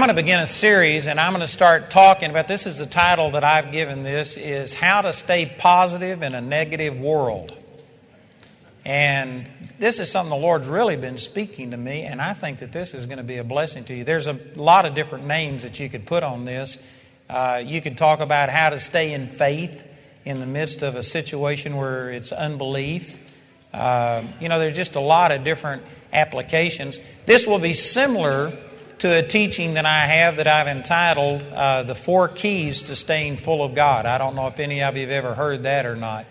I'm going to begin a series and I'm going to start talking about this is the title that I've given this is how to stay positive in a negative world. And this is something the Lord's really been speaking to me and I think that this is going to be a blessing to you. There's a lot of different names that you could put on this. Uh, you could talk about how to stay in faith in the midst of a situation where it's unbelief. Uh, you know, there's just a lot of different applications. This will be similar to a teaching that I have that I've entitled uh, The Four Keys to Staying Full of God. I don't know if any of you have ever heard that or not.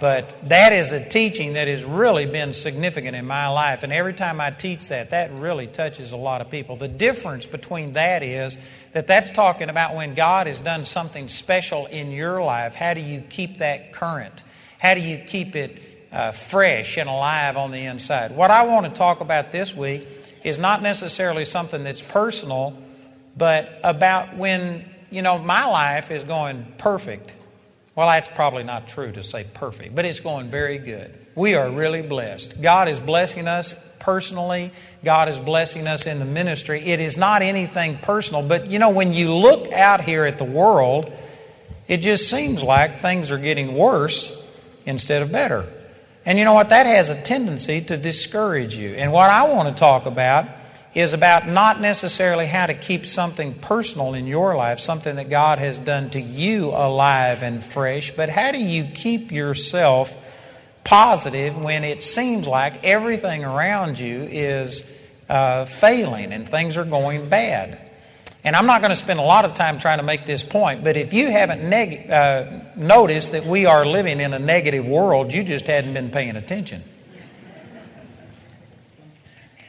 But that is a teaching that has really been significant in my life. And every time I teach that, that really touches a lot of people. The difference between that is that that's talking about when God has done something special in your life. How do you keep that current? How do you keep it uh, fresh and alive on the inside? What I want to talk about this week is not necessarily something that's personal, but about when, you know, my life is going perfect. Well, that's probably not true to say perfect, but it's going very good. We are really blessed. God is blessing us personally, God is blessing us in the ministry. It is not anything personal, but you know, when you look out here at the world, it just seems like things are getting worse instead of better. And you know what? That has a tendency to discourage you. And what I want to talk about is about not necessarily how to keep something personal in your life, something that God has done to you alive and fresh, but how do you keep yourself positive when it seems like everything around you is uh, failing and things are going bad? And I'm not going to spend a lot of time trying to make this point, but if you haven't neg- uh, noticed that we are living in a negative world, you just hadn't been paying attention.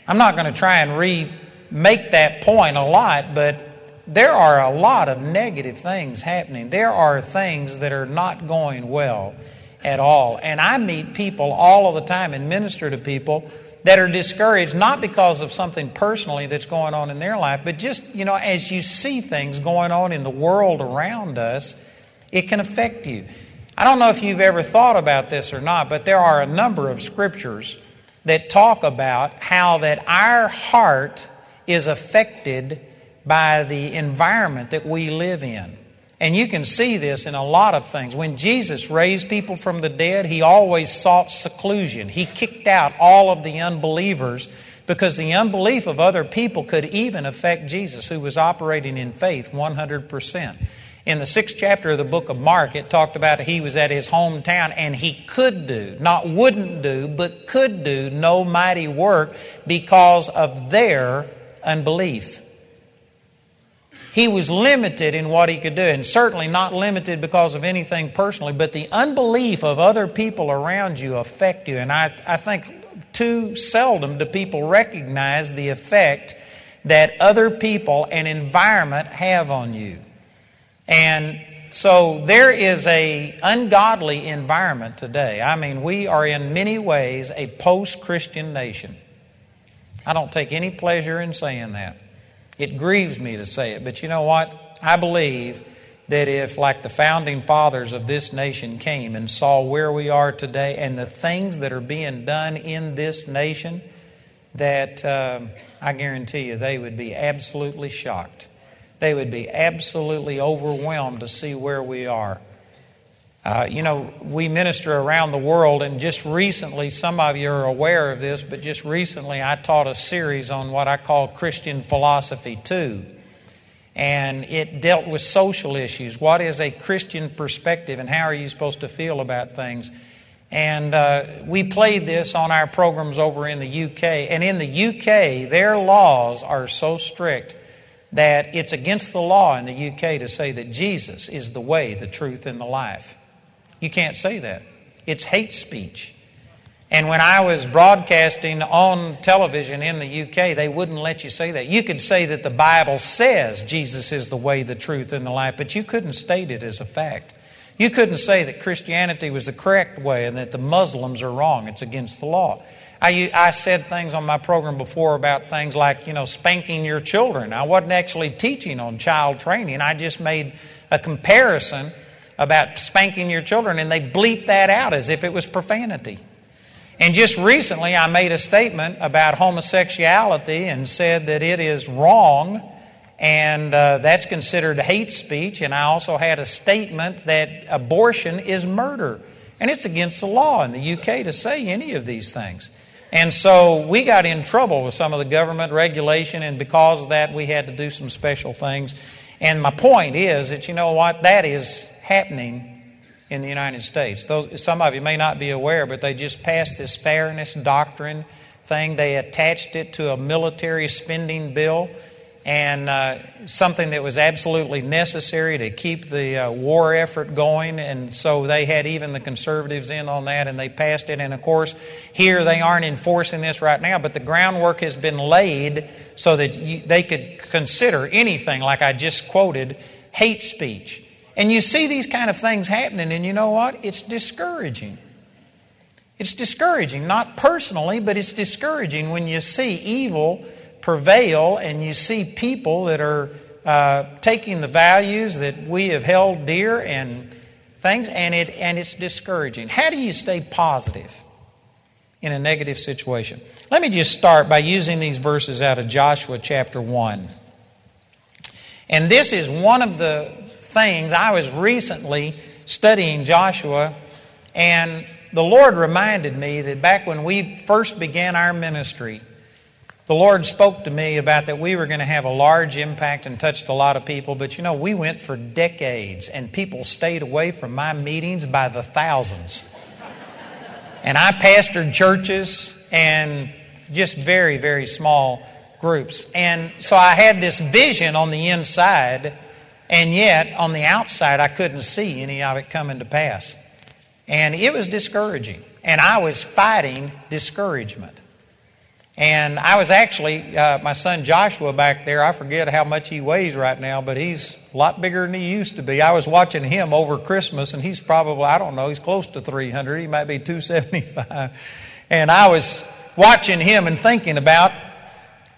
I'm not going to try and remake that point a lot, but there are a lot of negative things happening. There are things that are not going well at all. And I meet people all of the time and minister to people that are discouraged not because of something personally that's going on in their life, but just, you know, as you see things going on in the world around us, it can affect you. I don't know if you've ever thought about this or not, but there are a number of scriptures that talk about how that our heart is affected by the environment that we live in. And you can see this in a lot of things. When Jesus raised people from the dead, he always sought seclusion. He kicked out all of the unbelievers because the unbelief of other people could even affect Jesus, who was operating in faith 100%. In the sixth chapter of the book of Mark, it talked about he was at his hometown and he could do, not wouldn't do, but could do no mighty work because of their unbelief. He was limited in what he could do, and certainly not limited because of anything personally, but the unbelief of other people around you affect you. And I, I think too seldom do people recognize the effect that other people and environment have on you. And so there is a ungodly environment today. I mean, we are in many ways a post-Christian nation. I don't take any pleasure in saying that. It grieves me to say it, but you know what? I believe that if, like the founding fathers of this nation came and saw where we are today and the things that are being done in this nation, that uh, I guarantee you they would be absolutely shocked. They would be absolutely overwhelmed to see where we are. Uh, you know, we minister around the world, and just recently, some of you are aware of this, but just recently I taught a series on what I call Christian philosophy 2. And it dealt with social issues. What is a Christian perspective, and how are you supposed to feel about things? And uh, we played this on our programs over in the UK. And in the UK, their laws are so strict that it's against the law in the UK to say that Jesus is the way, the truth, and the life. You can't say that. It's hate speech. And when I was broadcasting on television in the UK, they wouldn't let you say that. You could say that the Bible says Jesus is the way, the truth, and the life, but you couldn't state it as a fact. You couldn't say that Christianity was the correct way and that the Muslims are wrong. It's against the law. I, I said things on my program before about things like, you know, spanking your children. I wasn't actually teaching on child training. I just made a comparison about spanking your children, and they bleep that out as if it was profanity. And just recently, I made a statement about homosexuality and said that it is wrong and uh, that's considered hate speech. And I also had a statement that abortion is murder. And it's against the law in the UK to say any of these things. And so we got in trouble with some of the government regulation, and because of that, we had to do some special things. And my point is that you know what? That is happening in the United States. Those, some of you may not be aware, but they just passed this fairness doctrine thing. They attached it to a military spending bill and uh, something that was absolutely necessary to keep the uh, war effort going. And so they had even the conservatives in on that, and they passed it. And of course, here they aren't enforcing this right now, but the groundwork has been laid so that you, they could consider anything, like I just quoted, hate speech. And you see these kind of things happening, and you know what? It's discouraging. It's discouraging, not personally, but it's discouraging when you see evil prevail and you see people that are uh, taking the values that we have held dear and things, and, it, and it's discouraging. How do you stay positive in a negative situation? Let me just start by using these verses out of Joshua chapter 1. And this is one of the things I was recently studying Joshua, and the Lord reminded me that back when we first began our ministry, the Lord spoke to me about that we were going to have a large impact and touched a lot of people. But you know, we went for decades and people stayed away from my meetings by the thousands. and I pastored churches and just very, very small groups. And so I had this vision on the inside, and yet on the outside, I couldn't see any of it coming to pass. And it was discouraging. And I was fighting discouragement. And I was actually, uh, my son Joshua back there, I forget how much he weighs right now, but he's a lot bigger than he used to be. I was watching him over Christmas, and he's probably, I don't know, he's close to 300. He might be 275. And I was watching him and thinking about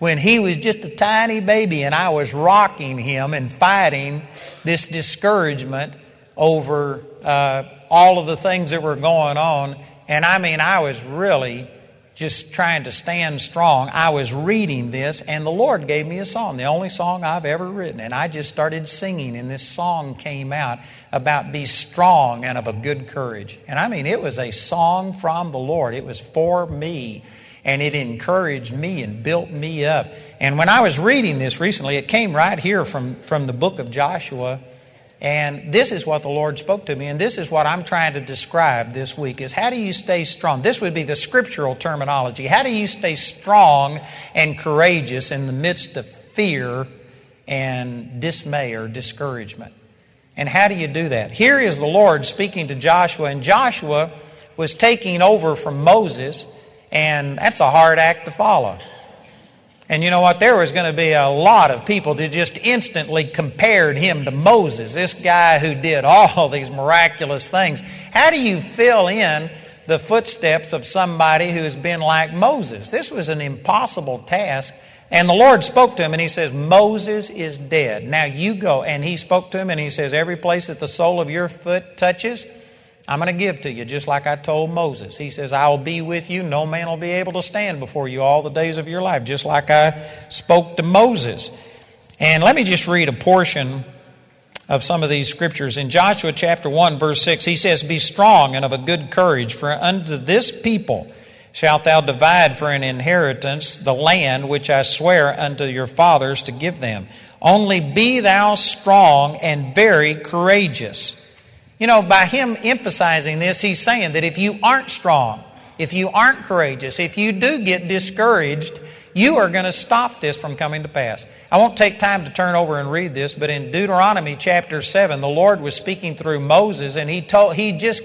when he was just a tiny baby, and I was rocking him and fighting this discouragement over uh, all of the things that were going on. And I mean, I was really just trying to stand strong, I was reading this, and the Lord gave me a song, the only song I've ever written. And I just started singing, and this song came out about be strong and of a good courage. And I mean, it was a song from the Lord, it was for me. And it encouraged me and built me up. And when I was reading this recently, it came right here from, from the book of Joshua. And this is what the Lord spoke to me, and this is what I'm trying to describe this week is how do you stay strong? This would be the scriptural terminology. How do you stay strong and courageous in the midst of fear and dismay or discouragement? And how do you do that? Here is the Lord speaking to Joshua, and Joshua was taking over from Moses, and that's a hard act to follow. And you know what? There was going to be a lot of people that just instantly compared him to Moses, this guy who did all these miraculous things. How do you fill in the footsteps of somebody who has been like Moses? This was an impossible task. And the Lord spoke to him and he says, Moses is dead. Now you go. And he spoke to him and he says, Every place that the sole of your foot touches, I'm going to give to you, just like I told Moses. He says, I will be with you. No man will be able to stand before you all the days of your life, just like I spoke to Moses. And let me just read a portion of some of these scriptures. In Joshua chapter 1, verse 6, he says, Be strong and of a good courage, for unto this people shalt thou divide for an inheritance the land which I swear unto your fathers to give them. Only be thou strong and very courageous. You know, by him emphasizing this, he's saying that if you aren't strong, if you aren't courageous, if you do get discouraged, you are going to stop this from coming to pass. I won't take time to turn over and read this, but in Deuteronomy chapter 7, the Lord was speaking through Moses, and he told he just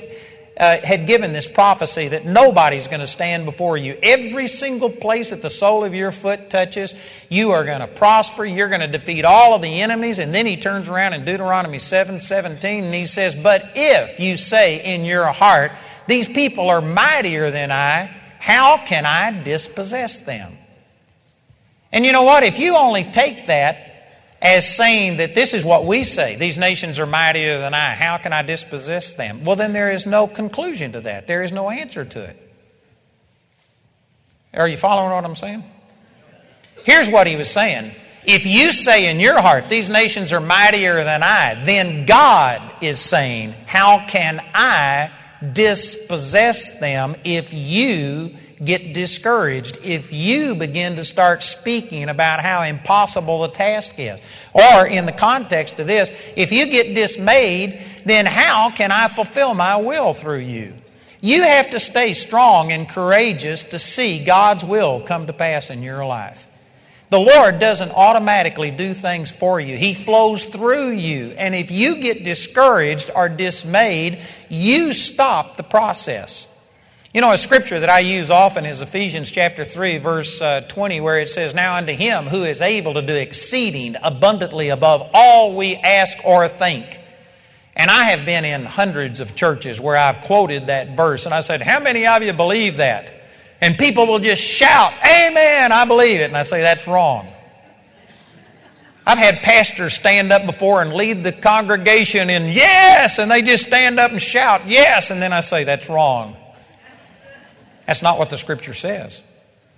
uh, had given this prophecy that nobody's going to stand before you. Every single place that the sole of your foot touches, you are going to prosper. You're going to defeat all of the enemies. And then he turns around in Deuteronomy 7 17 and he says, But if you say in your heart, These people are mightier than I, how can I dispossess them? And you know what? If you only take that as saying that this is what we say these nations are mightier than I. How can I dispossess them? Well, then there is no conclusion to that, there is no answer to it. Are you following what I'm saying? Here's what he was saying If you say in your heart, These nations are mightier than I, then God is saying, How can I dispossess them if you get discouraged, if you begin to start speaking about how impossible the task is? Or, in the context of this, if you get dismayed, then how can I fulfill my will through you? You have to stay strong and courageous to see God's will come to pass in your life. The Lord doesn't automatically do things for you. He flows through you. And if you get discouraged or dismayed, you stop the process. You know, a scripture that I use often is Ephesians chapter 3, verse uh, 20, where it says, Now unto him who is able to do exceeding abundantly above all we ask or think. And I have been in hundreds of churches where I've quoted that verse, and I said, How many of you believe that? And people will just shout, Amen, I believe it. And I say, That's wrong. I've had pastors stand up before and lead the congregation in yes, and they just stand up and shout yes, and then I say, That's wrong. That's not what the scripture says.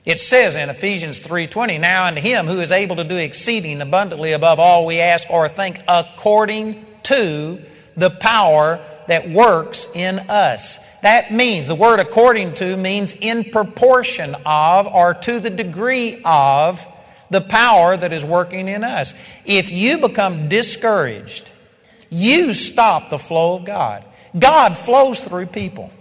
It says in Ephesians 3:20, "Now unto him who is able to do exceeding abundantly above all we ask or think according to the power that works in us." That means, the word according to means in proportion of or to the degree of the power that is working in us. If you become discouraged, you stop the flow of God. God flows through people.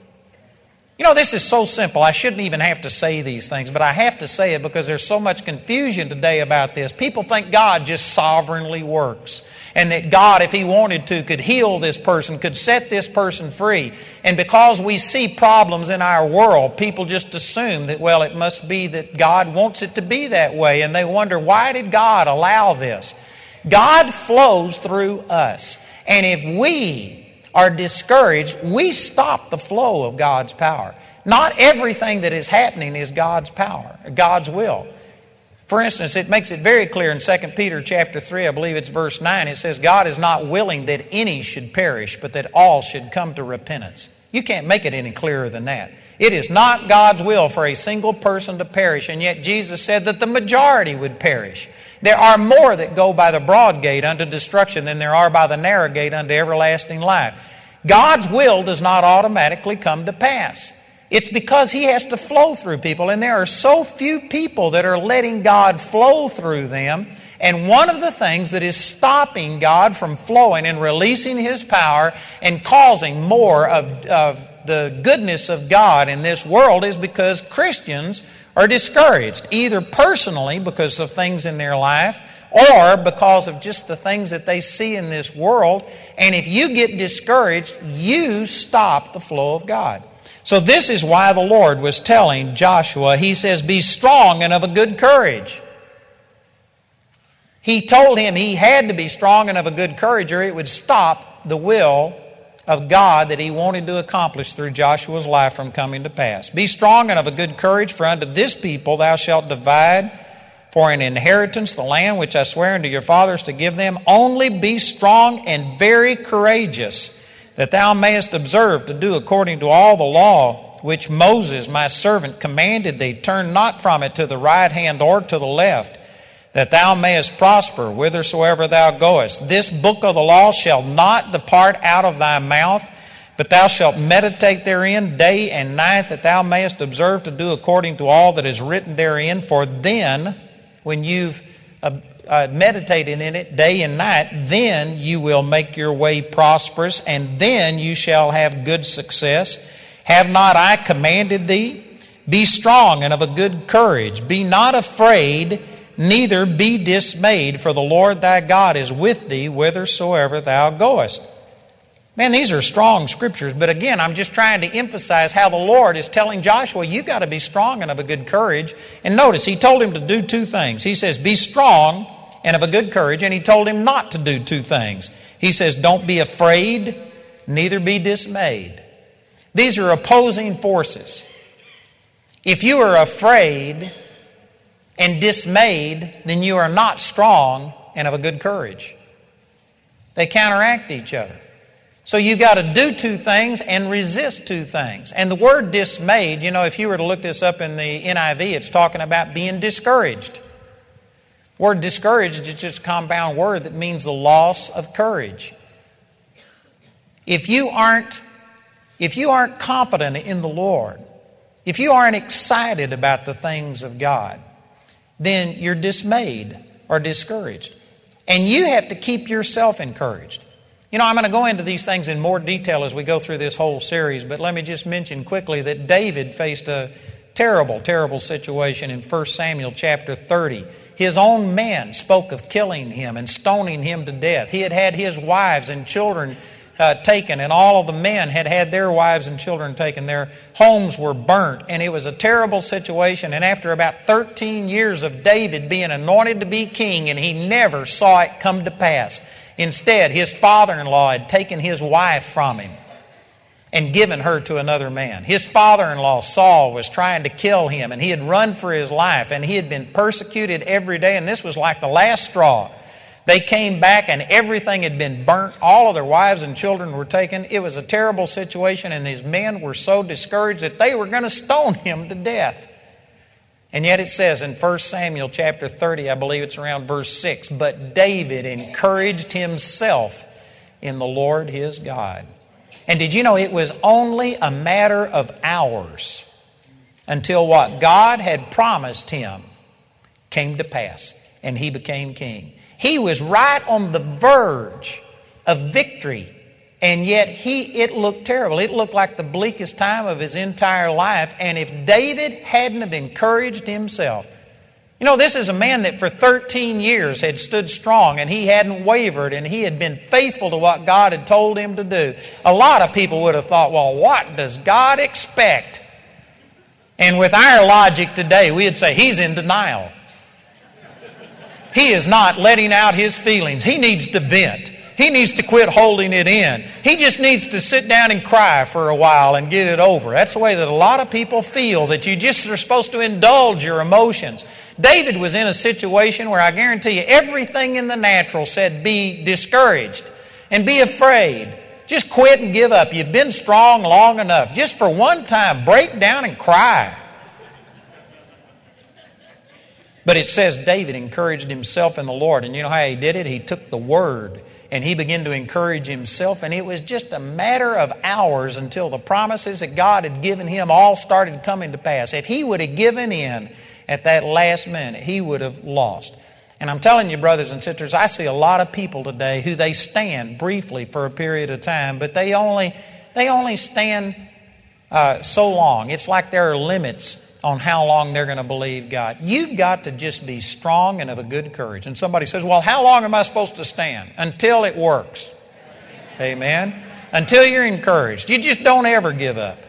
You know, this is so simple. I shouldn't even have to say these things, but I have to say it because there's so much confusion today about this. People think God just sovereignly works, and that God, if He wanted to, could heal this person, could set this person free. And because we see problems in our world, people just assume that, well, it must be that God wants it to be that way, and they wonder, why did God allow this? God flows through us. And if we are discouraged, we stop the flow of God's power. Not everything that is happening is God's power, God's will. For instance, it makes it very clear in 2 Peter chapter 3, I believe it's verse 9, it says, God is not willing that any should perish, but that all should come to repentance. You can't make it any clearer than that. It is not God's will for a single person to perish, and yet Jesus said that the majority would perish. There are more that go by the broad gate unto destruction than there are by the narrow gate unto everlasting life. God's will does not automatically come to pass. It's because He has to flow through people, and there are so few people that are letting God flow through them. And one of the things that is stopping God from flowing and releasing His power and causing more of, of the goodness of God in this world is because Christians are discouraged, either personally because of things in their life or because of just the things that they see in this world. And if you get discouraged, you stop the flow of God. So, this is why the Lord was telling Joshua, He says, Be strong and of a good courage. He told him he had to be strong and of a good courage, or it would stop the will of God that he wanted to accomplish through Joshua's life from coming to pass. Be strong and of a good courage, for unto this people thou shalt divide for an inheritance the land which I swear unto your fathers to give them. Only be strong and very courageous, that thou mayest observe to do according to all the law which Moses my servant commanded thee. Turn not from it to the right hand or to the left that thou mayest prosper whithersoever thou goest. This book of the law shall not depart out of thy mouth, but thou shalt meditate therein day and night, that thou mayest observe to do according to all that is written therein. For then, when you've uh, uh, meditated in it day and night, then you will make your way prosperous, and then you shall have good success. Have not I commanded thee? Be strong and of a good courage. Be not afraid Neither be dismayed, for the Lord thy God is with thee whithersoever thou goest. Man, these are strong scriptures, but again, I'm just trying to emphasize how the Lord is telling Joshua, you've got to be strong and of a good courage. And notice, he told him to do two things. He says, be strong and of a good courage, and he told him not to do two things. He says, don't be afraid, neither be dismayed. These are opposing forces. If you are afraid, and dismayed, then you are not strong and of a good courage. They counteract each other. So you've got to do two things and resist two things. And the word dismayed, you know, if you were to look this up in the NIV, it's talking about being discouraged. Word discouraged is just a compound word that means the loss of courage. If you aren't if you aren't confident in the Lord, if you aren't excited about the things of God, then you're dismayed or discouraged. And you have to keep yourself encouraged. You know, I'm going to go into these things in more detail as we go through this whole series, but let me just mention quickly that David faced a terrible, terrible situation in 1 Samuel chapter 30. His own men spoke of killing him and stoning him to death. He had had his wives and children uh, taken, and all of the men had had their wives and children taken. Their homes were burnt, and it was a terrible situation. And after about 13 years of David being anointed to be king, and he never saw it come to pass. Instead, his father in law had taken his wife from him and given her to another man. His father in law, Saul, was trying to kill him, and he had run for his life, and he had been persecuted every day, and this was like the last straw. They came back and everything had been burnt. All of their wives and children were taken. It was a terrible situation, and these men were so discouraged that they were going to stone him to death. And yet it says in 1 Samuel chapter 30, I believe it's around verse 6, but David encouraged himself in the Lord his God. And did you know it was only a matter of hours until what God had promised him came to pass and he became king. He was right on the verge of victory. And yet he it looked terrible. It looked like the bleakest time of his entire life. And if David hadn't have encouraged himself, you know, this is a man that for 13 years had stood strong and he hadn't wavered and he had been faithful to what God had told him to do. A lot of people would have thought, well, what does God expect? And with our logic today, we'd say he's in denial. He is not letting out his feelings. He needs to vent. He needs to quit holding it in. He just needs to sit down and cry for a while and get it over. That's the way that a lot of people feel, that you just are supposed to indulge your emotions. David was in a situation where I guarantee you everything in the natural said be discouraged and be afraid. Just quit and give up. You've been strong long enough. Just for one time, break down and cry. But it says David encouraged himself in the Lord. And you know how he did it? He took the word and he began to encourage himself. And it was just a matter of hours until the promises that God had given him all started coming to pass. If he would have given in at that last minute, he would have lost. And I'm telling you, brothers and sisters, I see a lot of people today who they stand briefly for a period of time, but they only, they only stand uh, so long. It's like there are limits on how long they're going to believe God. You've got to just be strong and of a good courage. And somebody says, Well, how long am I supposed to stand? Until it works. Amen. Until you're encouraged. You just don't ever give up.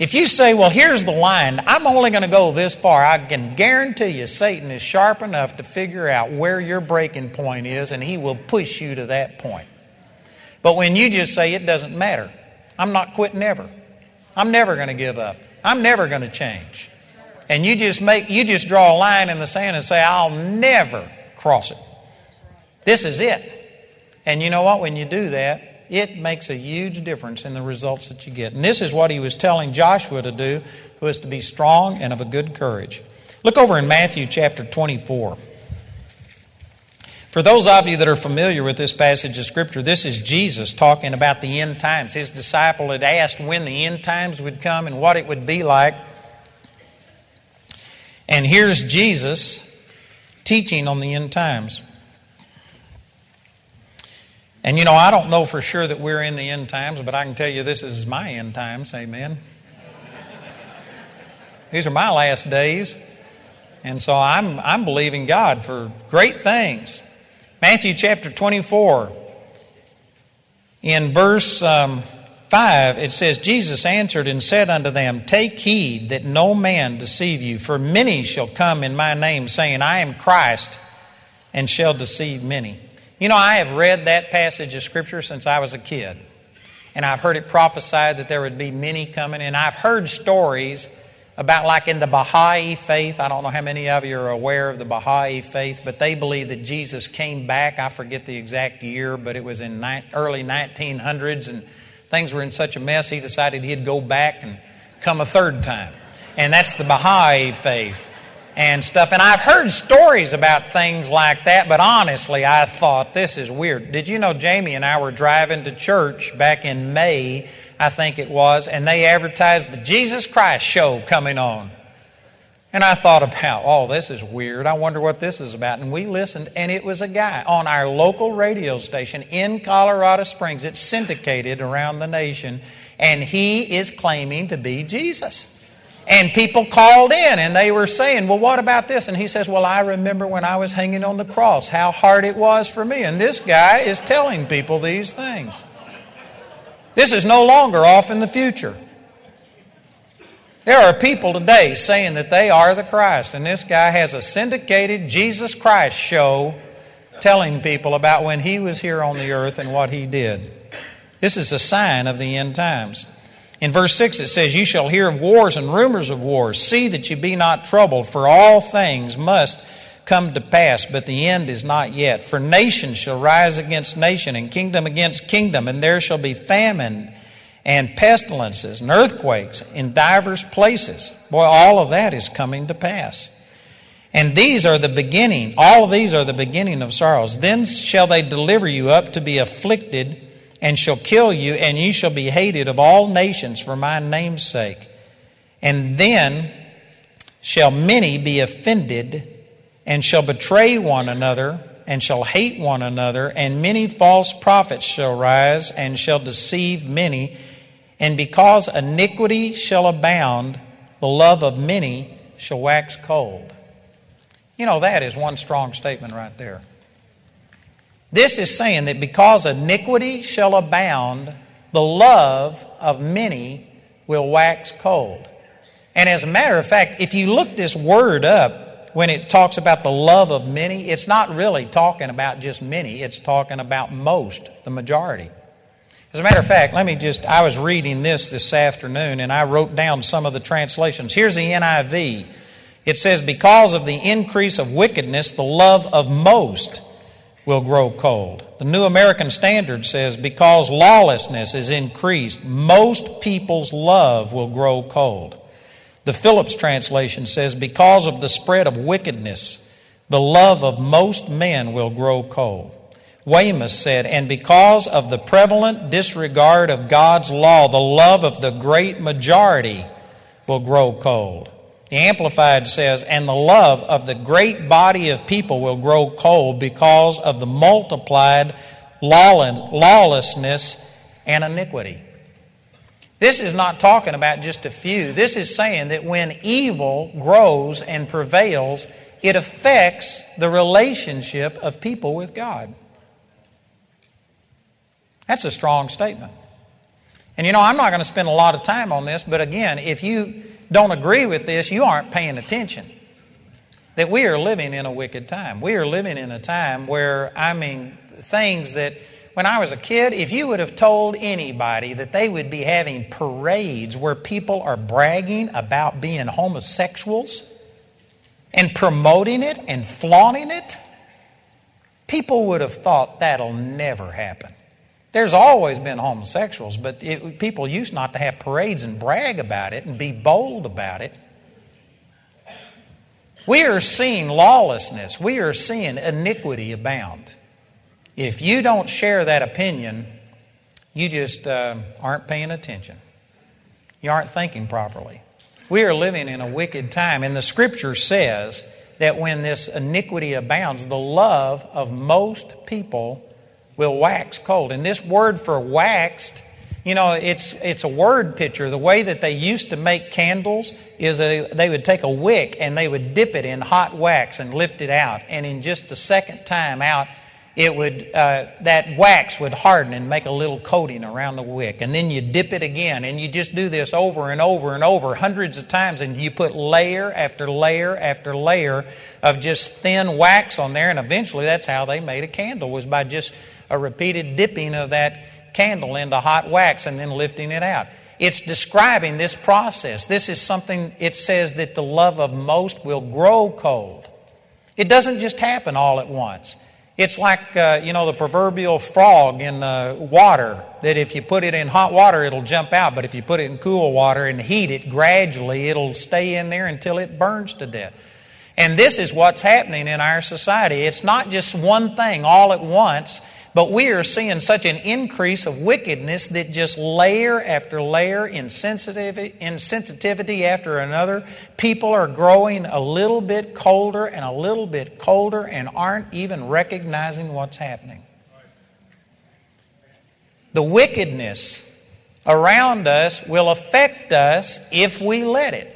If you say, Well, here's the line, I'm only going to go this far, I can guarantee you Satan is sharp enough to figure out where your breaking point is, and he will push you to that point. But when you just say, It doesn't matter, I'm not quitting ever, I'm never going to give up. I'm never going to change. And you just make you just draw a line in the sand and say, I'll never cross it. This is it. And you know what? When you do that, it makes a huge difference in the results that you get. And this is what he was telling Joshua to do, who is to be strong and of a good courage. Look over in Matthew chapter 24. For those of you that are familiar with this passage of Scripture, this is Jesus talking about the end times. His disciple had asked when the end times would come and what it would be like. And here's Jesus teaching on the end times. And you know, I don't know for sure that we're in the end times, but I can tell you this is my end times. Amen. These are my last days. And so I'm, I'm believing God for great things. Matthew chapter 24, in verse um, 5, it says, Jesus answered and said unto them, Take heed that no man deceive you, for many shall come in my name, saying, I am Christ, and shall deceive many. You know, I have read that passage of Scripture since I was a kid. And I've heard it prophesied that there would be many coming. And I've heard stories about like in the Baha'i faith. I don't know how many of you are aware of the Baha'i faith, but they believe that Jesus came back. I forget the exact year, but it was in ni- early 1900s, and things were in such a mess, he decided he'd go back and come a third time. And that's the Baha'i faith. and stuff. And I've heard stories about things like that, but honestly, I thought this is weird. Did you know Jamie and I were driving to church back in May, I think it was, and they advertised the Jesus Christ show coming on. And I thought about, oh, this is weird. I wonder what this is about. And we listened, and it was a guy on our local radio station in Colorado Springs. It's syndicated around the nation, and he is claiming to be Jesus. And people called in and they were saying, Well, what about this? And he says, Well, I remember when I was hanging on the cross, how hard it was for me. And this guy is telling people these things. This is no longer off in the future. There are people today saying that they are the Christ, and this guy has a syndicated Jesus Christ show telling people about when he was here on the earth and what he did. This is a sign of the end times. In verse 6, it says, You shall hear of wars and rumors of wars. See that you be not troubled, for all things must come to pass, but the end is not yet. For nation shall rise against nation, and kingdom against kingdom, and there shall be famine and pestilences and earthquakes in divers places. Boy, all of that is coming to pass. And these are the beginning, all of these are the beginning of sorrows. Then shall they deliver you up to be afflicted and shall kill you, and ye shall be hated of all nations for my name's sake. And then shall many be offended, and shall betray one another, and shall hate one another, and many false prophets shall rise, and shall deceive many. And because iniquity shall abound, the love of many shall wax cold. You know, that is one strong statement right there. This is saying that because iniquity shall abound, the love of many will wax cold. And as a matter of fact, if you look this word up, when it talks about the love of many, it's not really talking about just many, it's talking about most, the majority. As a matter of fact, let me just, I was reading this this afternoon and I wrote down some of the translations. Here's the NIV. It says, Because of the increase of wickedness, the love of most will grow cold. The New American Standard says because lawlessness is increased, most people's love will grow cold. The Phillips translation says because of the spread of wickedness, the love of most men will grow cold. Weymouth said, and because of the prevalent disregard of God's law, the love of the great majority will grow cold. The Amplified says, and the love of the great body of people will grow cold because of the multiplied lawlessness and iniquity. This is not talking about just a few. This is saying that when evil grows and prevails, it affects the relationship of people with God. That's a strong statement. And you know, I'm not going to spend a lot of time on this, but again, if you don't agree with this, you aren't paying attention. That we are living in a wicked time. We are living in a time where, I mean, things that when I was a kid, if you would have told anybody that they would be having parades where people are bragging about being homosexuals and promoting it and flaunting it, people would have thought that'll never happen. There's always been homosexuals, but it, people used not to have parades and brag about it and be bold about it. We are seeing lawlessness, we are seeing iniquity abound. If you don't share that opinion, you just uh, aren't paying attention. You aren't thinking properly. We are living in a wicked time, and the scripture says that when this iniquity abounds, the love of most people will wax cold. And this word for waxed, you know, it's, it's a word picture. The way that they used to make candles is a, they would take a wick and they would dip it in hot wax and lift it out. And in just a second time out, it would uh, that wax would harden and make a little coating around the wick and then you dip it again and you just do this over and over and over hundreds of times and you put layer after layer after layer of just thin wax on there and eventually that's how they made a candle was by just a repeated dipping of that candle into hot wax and then lifting it out. It's describing this process. This is something, it says that the love of most will grow cold. It doesn't just happen all at once. It's like, uh, you know, the proverbial frog in uh, water, that if you put it in hot water, it'll jump out, but if you put it in cool water and heat it gradually, it'll stay in there until it burns to death. And this is what's happening in our society. It's not just one thing all at once, but we are seeing such an increase of wickedness that just layer after layer, insensitivity, after another, people are growing a little bit colder and a little bit colder and aren't even recognizing what's happening. The wickedness around us will affect us if we let it.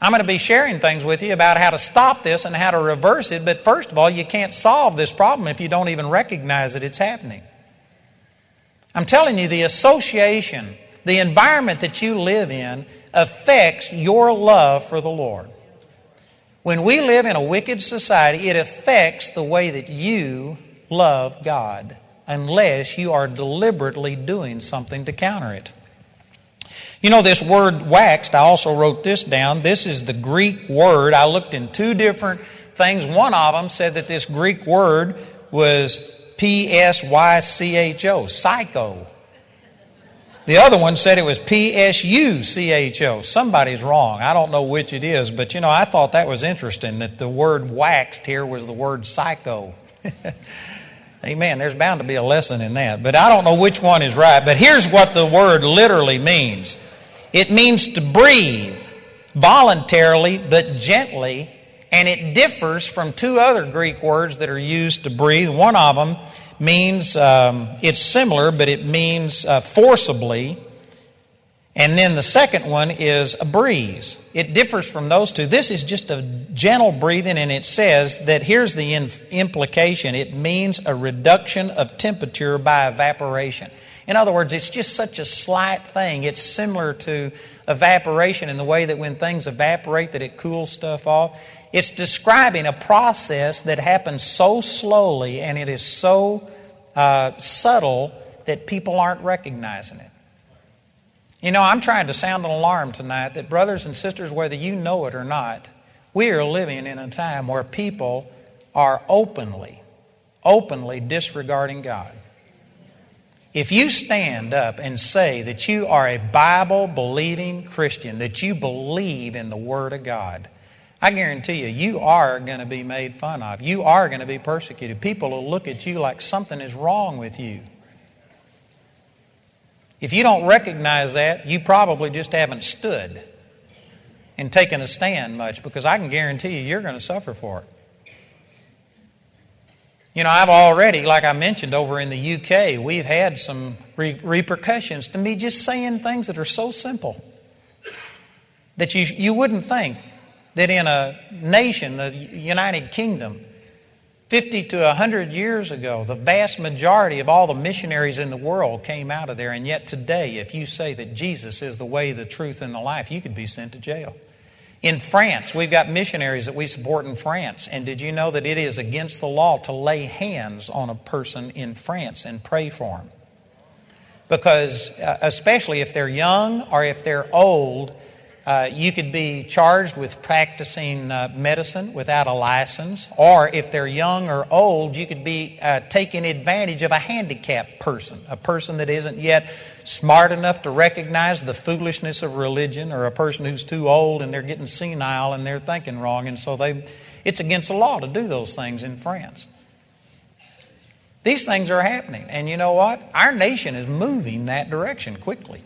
I'm going to be sharing things with you about how to stop this and how to reverse it, but first of all, you can't solve this problem if you don't even recognize that it's happening. I'm telling you, the association, the environment that you live in affects your love for the Lord. When we live in a wicked society, it affects the way that you love God unless you are deliberately doing something to counter it. You know, this word waxed, I also wrote this down. This is the Greek word. I looked in two different things. One of them said that this Greek word was P S Y C H O, psycho. The other one said it was P S U C H O. Somebody's wrong. I don't know which it is, but you know, I thought that was interesting that the word waxed here was the word psycho. Amen. There's bound to be a lesson in that. But I don't know which one is right. But here's what the word literally means it means to breathe voluntarily but gently, and it differs from two other Greek words that are used to breathe. One of them means um, it's similar, but it means uh, forcibly. And then the second one is a breeze. It differs from those two. This is just a gentle breathing, and it says that here's the implication it means a reduction of temperature by evaporation. In other words, it's just such a slight thing. It's similar to evaporation in the way that when things evaporate that it cools stuff off. It's describing a process that happens so slowly and it is so uh, subtle that people aren't recognizing it. You know, I'm trying to sound an alarm tonight that, brothers and sisters, whether you know it or not, we are living in a time where people are openly, openly disregarding God. If you stand up and say that you are a Bible believing Christian, that you believe in the Word of God, I guarantee you, you are going to be made fun of. You are going to be persecuted. People will look at you like something is wrong with you. If you don't recognize that, you probably just haven't stood and taken a stand much because I can guarantee you, you're going to suffer for it. You know, I've already, like I mentioned over in the UK, we've had some re- repercussions to me just saying things that are so simple that you, you wouldn't think that in a nation, the United Kingdom, 50 to 100 years ago, the vast majority of all the missionaries in the world came out of there. And yet today, if you say that Jesus is the way, the truth, and the life, you could be sent to jail. In France, we've got missionaries that we support in France. And did you know that it is against the law to lay hands on a person in France and pray for them? Because, uh, especially if they're young or if they're old, uh, you could be charged with practicing uh, medicine without a license, or if they're young or old, you could be uh, taking advantage of a handicapped person, a person that isn't yet smart enough to recognize the foolishness of religion, or a person who's too old and they're getting senile and they're thinking wrong, and so they, it's against the law to do those things in France. These things are happening, and you know what? Our nation is moving that direction quickly.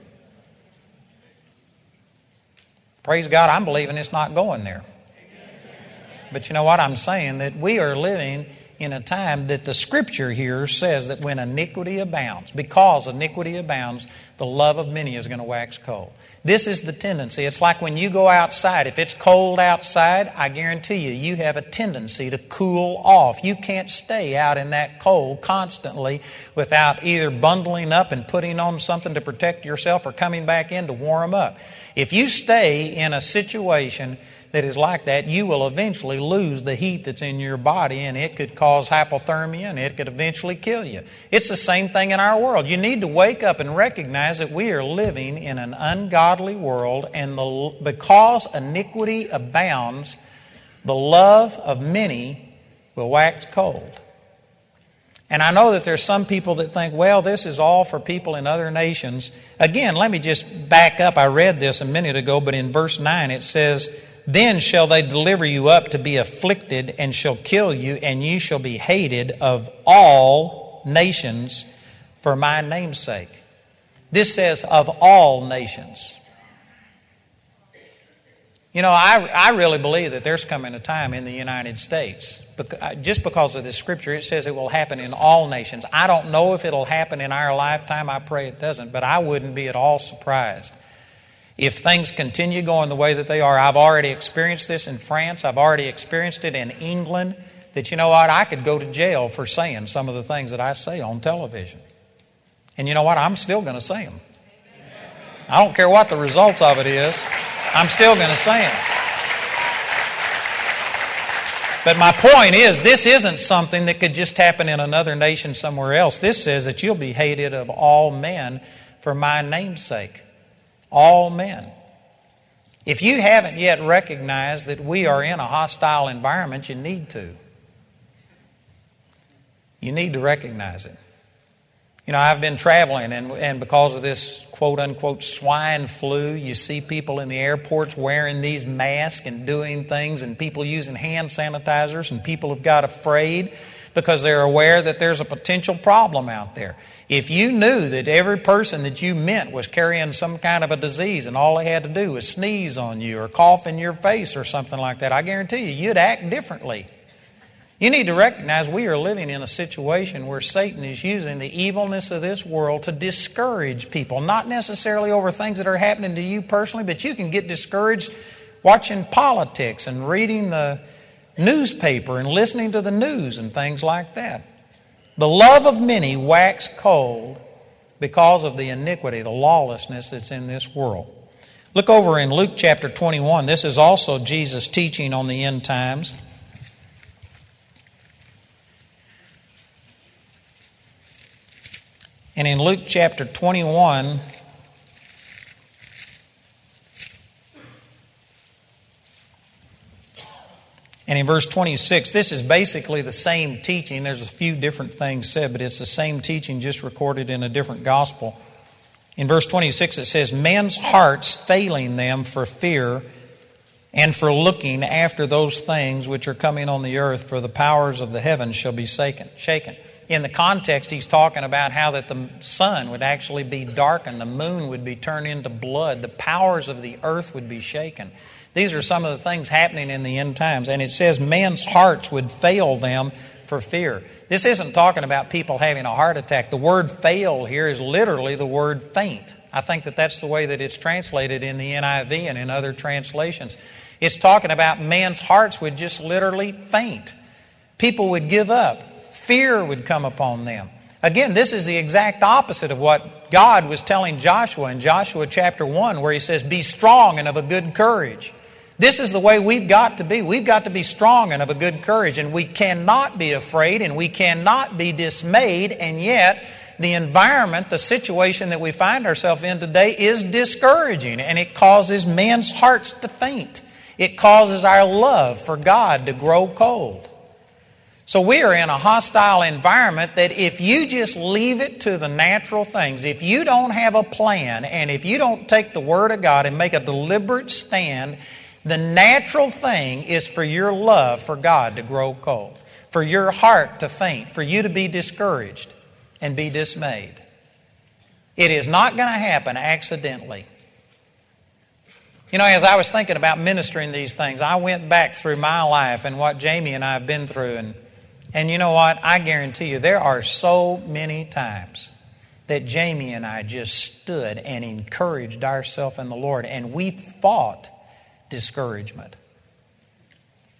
Praise God, I'm believing it's not going there. But you know what? I'm saying that we are living in a time that the scripture here says that when iniquity abounds, because iniquity abounds, the love of many is going to wax cold. This is the tendency. It's like when you go outside. If it's cold outside, I guarantee you, you have a tendency to cool off. You can't stay out in that cold constantly without either bundling up and putting on something to protect yourself or coming back in to warm up. If you stay in a situation that is like that, you will eventually lose the heat that's in your body and it could cause hypothermia and it could eventually kill you. It's the same thing in our world. You need to wake up and recognize that we are living in an ungodly world and the, because iniquity abounds, the love of many will wax cold. And I know that there's some people that think, well, this is all for people in other nations. Again, let me just back up. I read this a minute ago, but in verse 9 it says, Then shall they deliver you up to be afflicted, and shall kill you, and you shall be hated of all nations for my name's sake. This says, of all nations. You know, I, I really believe that there's coming a time in the United States, Uh, just because of this scripture, it says it will happen in all nations. I don't know if it'll happen in our lifetime. I pray it doesn't, but I wouldn't be at all surprised. If things continue going the way that they are, I've already experienced this in France, I've already experienced it in England, that you know what, I could go to jail for saying some of the things that I say on television. And you know what, I'm still going to say them. I don't care what the results of it is. I'm still going to say them. But my point is, this isn't something that could just happen in another nation somewhere else. This says that you'll be hated of all men for my name's sake. All men. If you haven't yet recognized that we are in a hostile environment, you need to. You need to recognize it. You know, I've been traveling, and, and because of this quote unquote swine flu, you see people in the airports wearing these masks and doing things, and people using hand sanitizers, and people have got afraid because they're aware that there's a potential problem out there. If you knew that every person that you met was carrying some kind of a disease and all they had to do was sneeze on you or cough in your face or something like that, I guarantee you, you'd act differently. You need to recognize we are living in a situation where Satan is using the evilness of this world to discourage people, not necessarily over things that are happening to you personally, but you can get discouraged watching politics and reading the newspaper and listening to the news and things like that. The love of many wax cold because of the iniquity, the lawlessness that's in this world. Look over in Luke chapter 21. This is also Jesus' teaching on the end times. And in Luke chapter 21, and in verse 26, this is basically the same teaching. There's a few different things said, but it's the same teaching just recorded in a different gospel. In verse 26, it says, Men's hearts failing them for fear and for looking after those things which are coming on the earth, for the powers of the heavens shall be shaken. In the context, he's talking about how that the sun would actually be darkened, the moon would be turned into blood, the powers of the earth would be shaken. These are some of the things happening in the end times. And it says men's hearts would fail them for fear. This isn't talking about people having a heart attack. The word fail here is literally the word faint. I think that that's the way that it's translated in the NIV and in other translations. It's talking about men's hearts would just literally faint. People would give up fear would come upon them. Again, this is the exact opposite of what God was telling Joshua in Joshua chapter 1, where he says, Be strong and of a good courage. This is the way we've got to be. We've got to be strong and of a good courage, and we cannot be afraid and we cannot be dismayed, and yet the environment, the situation that we find ourselves in today is discouraging, and it causes men's hearts to faint. It causes our love for God to grow cold. So we are in a hostile environment that if you just leave it to the natural things, if you don't have a plan, and if you don't take the Word of God and make a deliberate stand, the natural thing is for your love for God to grow cold, for your heart to faint, for you to be discouraged and be dismayed. It is not going to happen accidentally. You know, as I was thinking about ministering these things, I went back through my life and what Jamie and I have been through, and and you know what? I guarantee you, there are so many times that Jamie and I just stood and encouraged ourselves in the Lord, and we fought discouragement.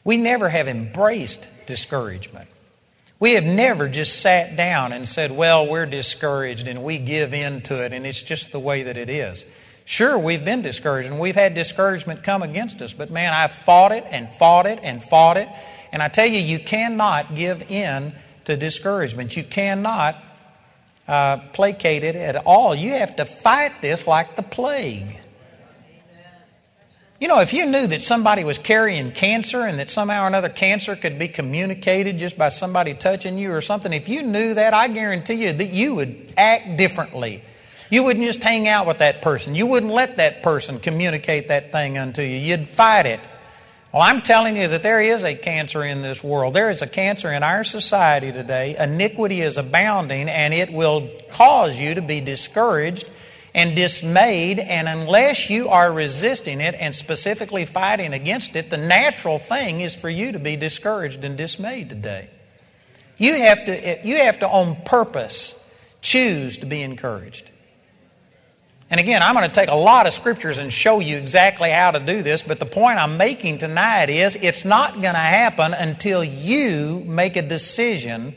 We never have embraced discouragement. We have never just sat down and said, Well, we're discouraged and we give in to it and it's just the way that it is. Sure, we've been discouraged and we've had discouragement come against us, but man, I've fought it and fought it and fought it and I tell you, you cannot give in to discouragement. You cannot uh, placate it at all. You have to fight this like the plague. You know, if you knew that somebody was carrying cancer and that somehow or another cancer could be communicated just by somebody touching you or something, if you knew that, I guarantee you that you would act differently. You wouldn't just hang out with that person. You wouldn't let that person communicate that thing unto you. You'd fight it Well, I'm telling you that there is a cancer in this world. There is a cancer in our society today. Iniquity is abounding, and it will cause you to be discouraged and dismayed. And unless you are resisting it and specifically fighting against it, the natural thing is for you to be discouraged and dismayed today. You have to, you have to on purpose choose to be encouraged. And again, I'm going to take a lot of scriptures and show you exactly how to do this, but the point I'm making tonight is it's not going to happen until you make a decision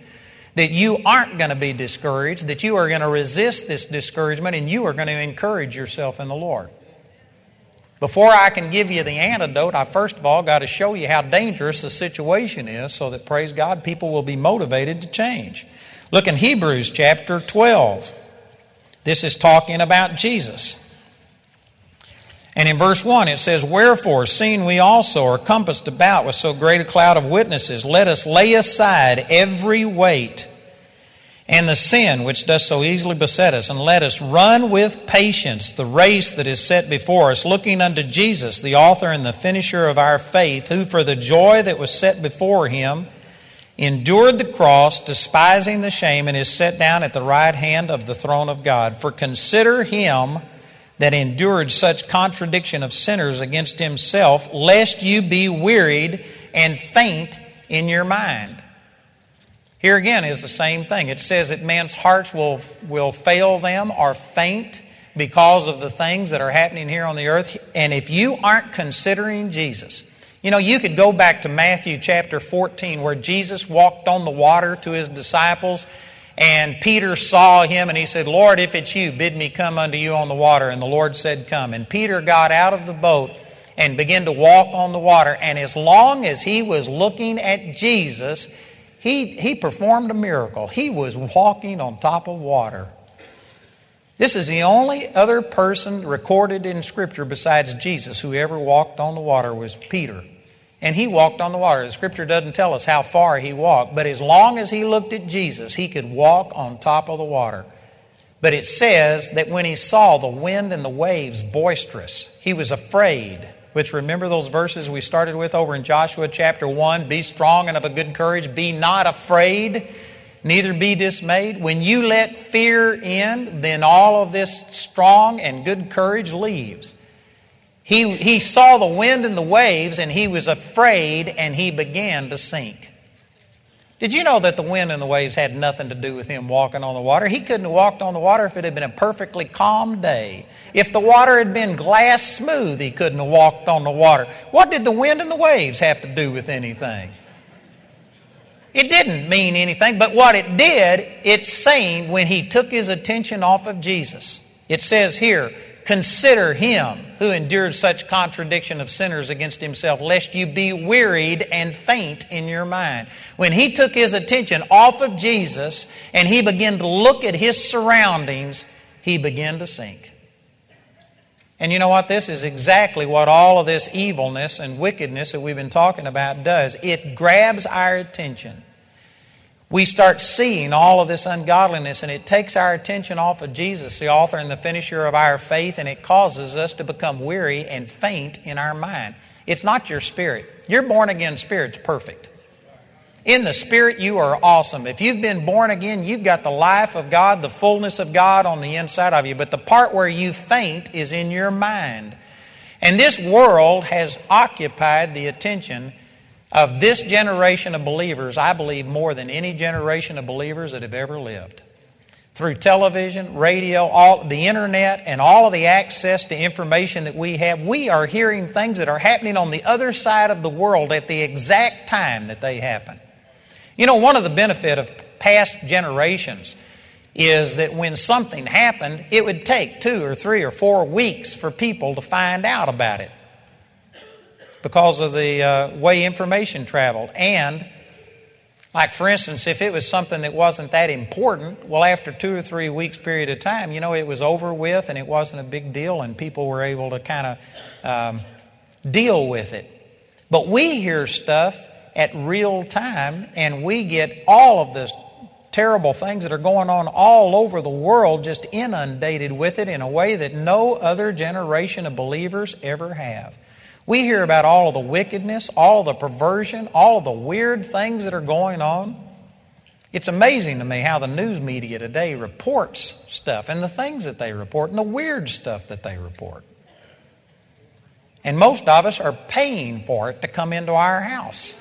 that you aren't going to be discouraged, that you are going to resist this discouragement, and you are going to encourage yourself in the Lord. Before I can give you the antidote, I first of all got to show you how dangerous the situation is so that, praise God, people will be motivated to change. Look in Hebrews chapter 12. This is talking about Jesus. And in verse 1 it says, Wherefore, seeing we also are compassed about with so great a cloud of witnesses, let us lay aside every weight and the sin which does so easily beset us, and let us run with patience the race that is set before us, looking unto Jesus, the author and the finisher of our faith, who for the joy that was set before him endured the cross, despising the shame, and is set down at the right hand of the throne of God. For consider him that endured such contradiction of sinners against himself, lest you be wearied and faint in your mind. Here again is the same thing. It says that men's hearts will, will fail them or faint because of the things that are happening here on the earth. And if you aren't considering Jesus, you know, you could go back to Matthew chapter 14 where Jesus walked on the water to his disciples and Peter saw him and he said, Lord, if it's you, bid me come unto you on the water. And the Lord said, Come. And Peter got out of the boat and began to walk on the water. And as long as he was looking at Jesus, he, he performed a miracle. He was walking on top of water. This is the only other person recorded in Scripture besides Jesus who ever walked on the water was Peter and he walked on the water. The scripture doesn't tell us how far he walked, but as long as he looked at Jesus, he could walk on top of the water. But it says that when he saw the wind and the waves boisterous, he was afraid. Which remember those verses we started with over in Joshua chapter 1 Be strong and of a good courage, be not afraid, neither be dismayed. When you let fear in, then all of this strong and good courage leaves. He, he saw the wind and the waves and he was afraid and he began to sink. Did you know that the wind and the waves had nothing to do with him walking on the water? He couldn't have walked on the water if it had been a perfectly calm day. If the water had been glass smooth, he couldn't have walked on the water. What did the wind and the waves have to do with anything? It didn't mean anything, but what it did, it seemed when he took his attention off of Jesus. It says here, Consider him who endured such contradiction of sinners against himself, lest you be wearied and faint in your mind. When he took his attention off of Jesus and he began to look at his surroundings, he began to sink. And you know what? This is exactly what all of this evilness and wickedness that we've been talking about does. It grabs our attention we start seeing all of this ungodliness and it takes our attention off of Jesus, the author and the finisher of our faith, and it causes us to become weary and faint in our mind. It's not your spirit. Your born again spirit's perfect. In the spirit, you are awesome. If you've been born again, you've got the life of God, the fullness of God on the inside of you. But the part where you faint is in your mind. And this world has occupied the attention of this generation of believers, I believe more than any generation of believers that have ever lived. Through television, radio, all the internet, and all of the access to information that we have, we are hearing things that are happening on the other side of the world at the exact time that they happen. You know, one of the benefit of past generations is that when something happened, it would take two or three or four weeks for people to find out about it because of the uh, way information traveled. And, like for instance, if it was something that wasn't that important, well, after two or three weeks' period of time, you know, it was over with and it wasn't a big deal, and people were able to kind of um, deal with it. But we hear stuff at real time, and we get all of this terrible things that are going on all over the world just inundated with it in a way that no other generation of believers ever have. We hear about all of the wickedness, all the perversion, all of the weird things that are going on. It's amazing to me how the news media today reports stuff and the things that they report and the weird stuff that they report. And most of us are paying for it to come into our house.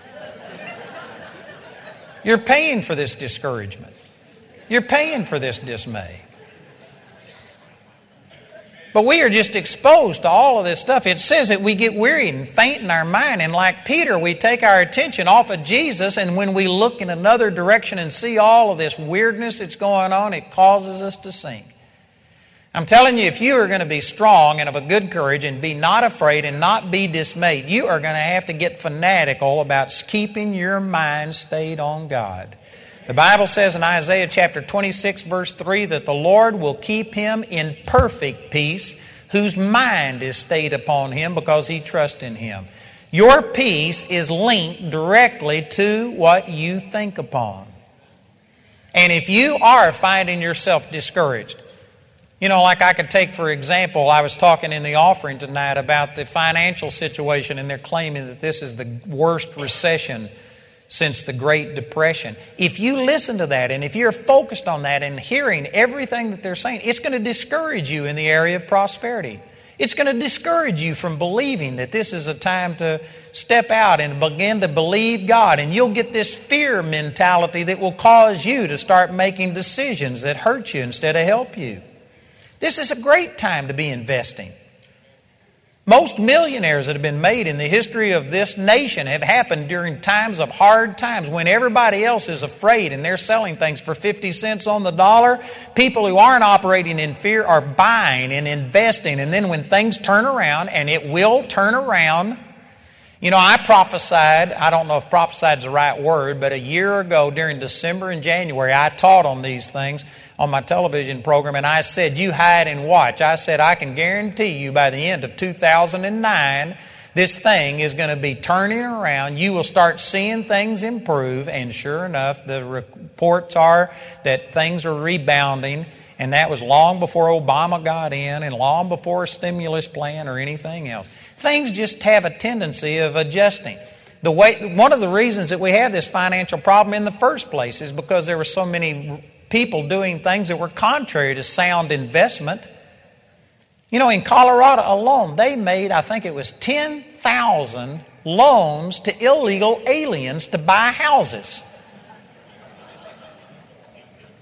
You're paying for this discouragement. You're paying for this dismay. But we are just exposed to all of this stuff. It says that we get weary and faint in our mind. And like Peter, we take our attention off of Jesus. And when we look in another direction and see all of this weirdness that's going on, it causes us to sink. I'm telling you, if you are going to be strong and of a good courage and be not afraid and not be dismayed, you are going to have to get fanatical about keeping your mind stayed on God. The Bible says in Isaiah chapter 26, verse 3, that the Lord will keep him in perfect peace whose mind is stayed upon him because he trusts in him. Your peace is linked directly to what you think upon. And if you are finding yourself discouraged, you know, like I could take, for example, I was talking in the offering tonight about the financial situation, and they're claiming that this is the worst recession since the Great Depression. If you listen to that and if you're focused on that and hearing everything that they're saying, it's going to discourage you in the area of prosperity. It's going to discourage you from believing that this is a time to step out and begin to believe God. And you'll get this fear mentality that will cause you to start making decisions that hurt you instead of help you. This is a great time to be investing. Most millionaires that have been made in the history of this nation have happened during times of hard times when everybody else is afraid and they're selling things for 50 cents on the dollar. People who aren't operating in fear are buying and investing. And then when things turn around, and it will turn around, you know, I prophesied, I don't know if prophesied is the right word, but a year ago during December and January, I taught on these things on my television program, and I said, You hide and watch. I said, I can guarantee you by the end of 2009, this thing is going to be turning around. You will start seeing things improve, and sure enough, the reports are that things are rebounding. And that was long before Obama got in and long before a stimulus plan or anything else. Things just have a tendency of adjusting. The way, one of the reasons that we have this financial problem in the first place is because there were so many people doing things that were contrary to sound investment. You know, in Colorado alone, they made, I think it was 10,000 loans to illegal aliens to buy houses.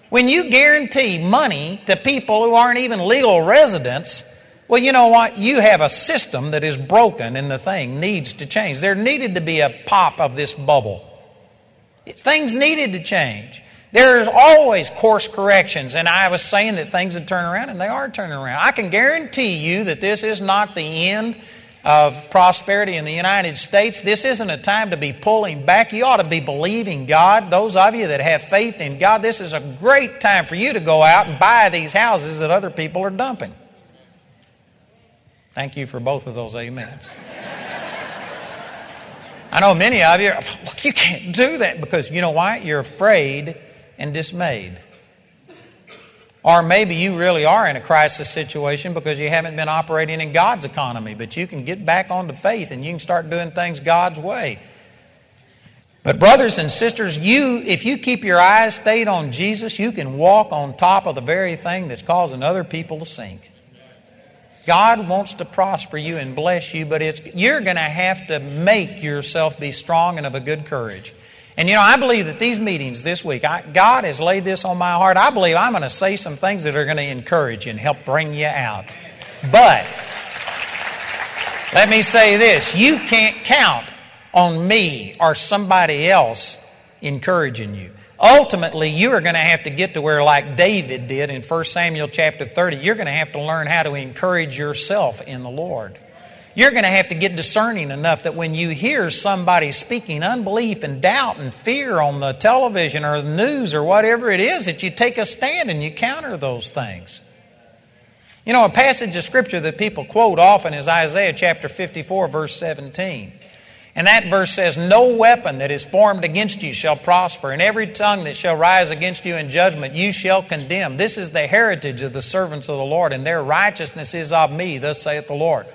When you guarantee money to people who aren't even legal residents, well, you know what? You have a system that is broken and the thing needs to change. There needed to be a pop of this bubble. Things needed to change. There's always course corrections, and I was saying that things would turn around, and they are turning around. I can guarantee you that this is not the end of prosperity in the United States. This isn't a time to be pulling back. You ought to be believing God. Those of you that have faith in God, this is a great time for you to go out and buy these houses that other people are dumping. Thank you for both of those amens. I know many of you, you can't do that because you know why? You're afraid and dismayed. Or maybe you really are in a crisis situation because you haven't been operating in God's economy, but you can get back onto faith and you can start doing things God's way. But brothers and sisters, you if you keep your eyes stayed on Jesus, you can walk on top of the very thing that's causing other people to sink. God wants to prosper you and bless you, but it's you're going to have to make yourself be strong and of a good courage. And you know, I believe that these meetings this week, I, God has laid this on my heart. I believe I'm going to say some things that are going to encourage you and help bring you out. But let me say this you can't count on me or somebody else encouraging you. Ultimately, you are going to have to get to where, like David did in 1 Samuel chapter 30, you're going to have to learn how to encourage yourself in the Lord. You're going to have to get discerning enough that when you hear somebody speaking unbelief and doubt and fear on the television or the news or whatever it is, that you take a stand and you counter those things. You know, a passage of scripture that people quote often is Isaiah chapter 54, verse 17. And that verse says, No weapon that is formed against you shall prosper, and every tongue that shall rise against you in judgment you shall condemn. This is the heritage of the servants of the Lord, and their righteousness is of me, thus saith the Lord.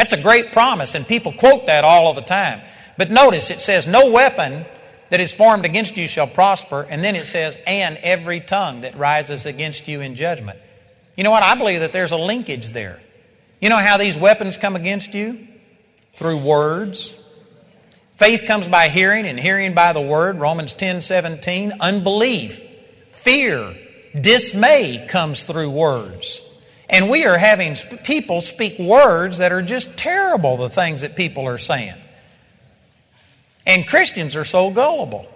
That's a great promise, and people quote that all of the time. But notice it says, No weapon that is formed against you shall prosper. And then it says, And every tongue that rises against you in judgment. You know what? I believe that there's a linkage there. You know how these weapons come against you? Through words. Faith comes by hearing, and hearing by the word. Romans 10 17. Unbelief, fear, dismay comes through words. And we are having people speak words that are just terrible, the things that people are saying. And Christians are so gullible.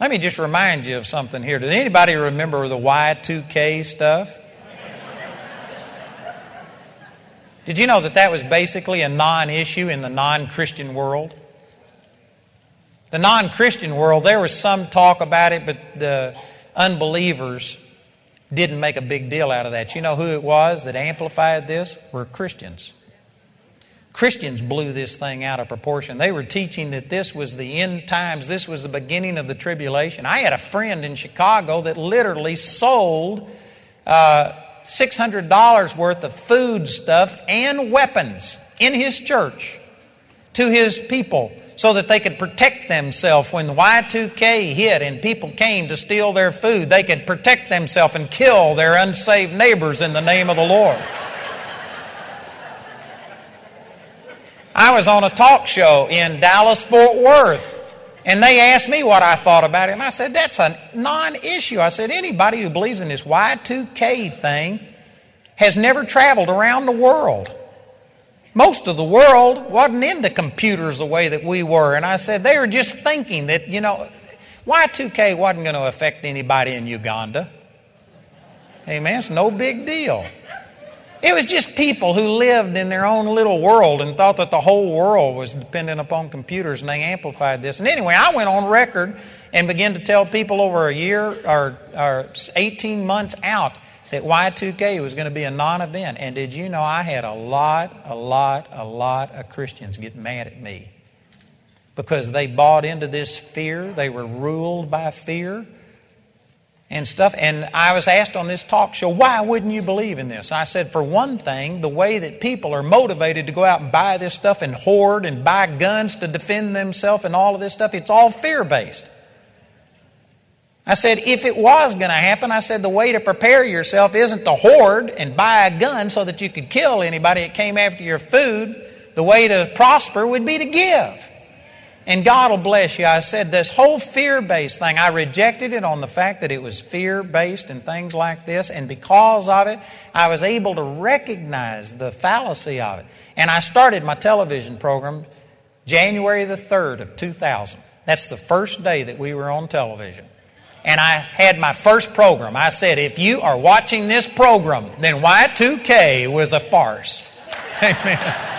Let me just remind you of something here. Does anybody remember the Y2K stuff? Did you know that that was basically a non issue in the non Christian world? The non Christian world, there was some talk about it, but the unbelievers didn't make a big deal out of that. You know who it was that amplified this? Were Christians. Christians blew this thing out of proportion. They were teaching that this was the end times, this was the beginning of the tribulation. I had a friend in Chicago that literally sold uh, $600 worth of food stuff and weapons in his church to his people so that they could protect themselves when the Y2K hit and people came to steal their food. They could protect themselves and kill their unsaved neighbors in the name of the Lord. I was on a talk show in Dallas, Fort Worth, and they asked me what I thought about it. And I said, that's a non issue. I said, anybody who believes in this Y2K thing has never traveled around the world most of the world wasn't into computers the way that we were. And I said, they were just thinking that, you know, Y2K wasn't going to affect anybody in Uganda. Amen. It's no big deal. It was just people who lived in their own little world and thought that the whole world was dependent upon computers, and they amplified this. And anyway, I went on record and began to tell people over a year or, or 18 months out that Y2K was going to be a non event. And did you know I had a lot, a lot, a lot of Christians get mad at me because they bought into this fear, they were ruled by fear and stuff. And I was asked on this talk show, why wouldn't you believe in this? I said, for one thing, the way that people are motivated to go out and buy this stuff and hoard and buy guns to defend themselves and all of this stuff, it's all fear based. I said, if it was going to happen, I said, the way to prepare yourself isn't to hoard and buy a gun so that you could kill anybody that came after your food. The way to prosper would be to give. And God will bless you. I said, this whole fear based thing, I rejected it on the fact that it was fear based and things like this. And because of it, I was able to recognize the fallacy of it. And I started my television program January the 3rd of 2000. That's the first day that we were on television and I had my first program. I said, if you are watching this program, then Y2K was a farce. Amen.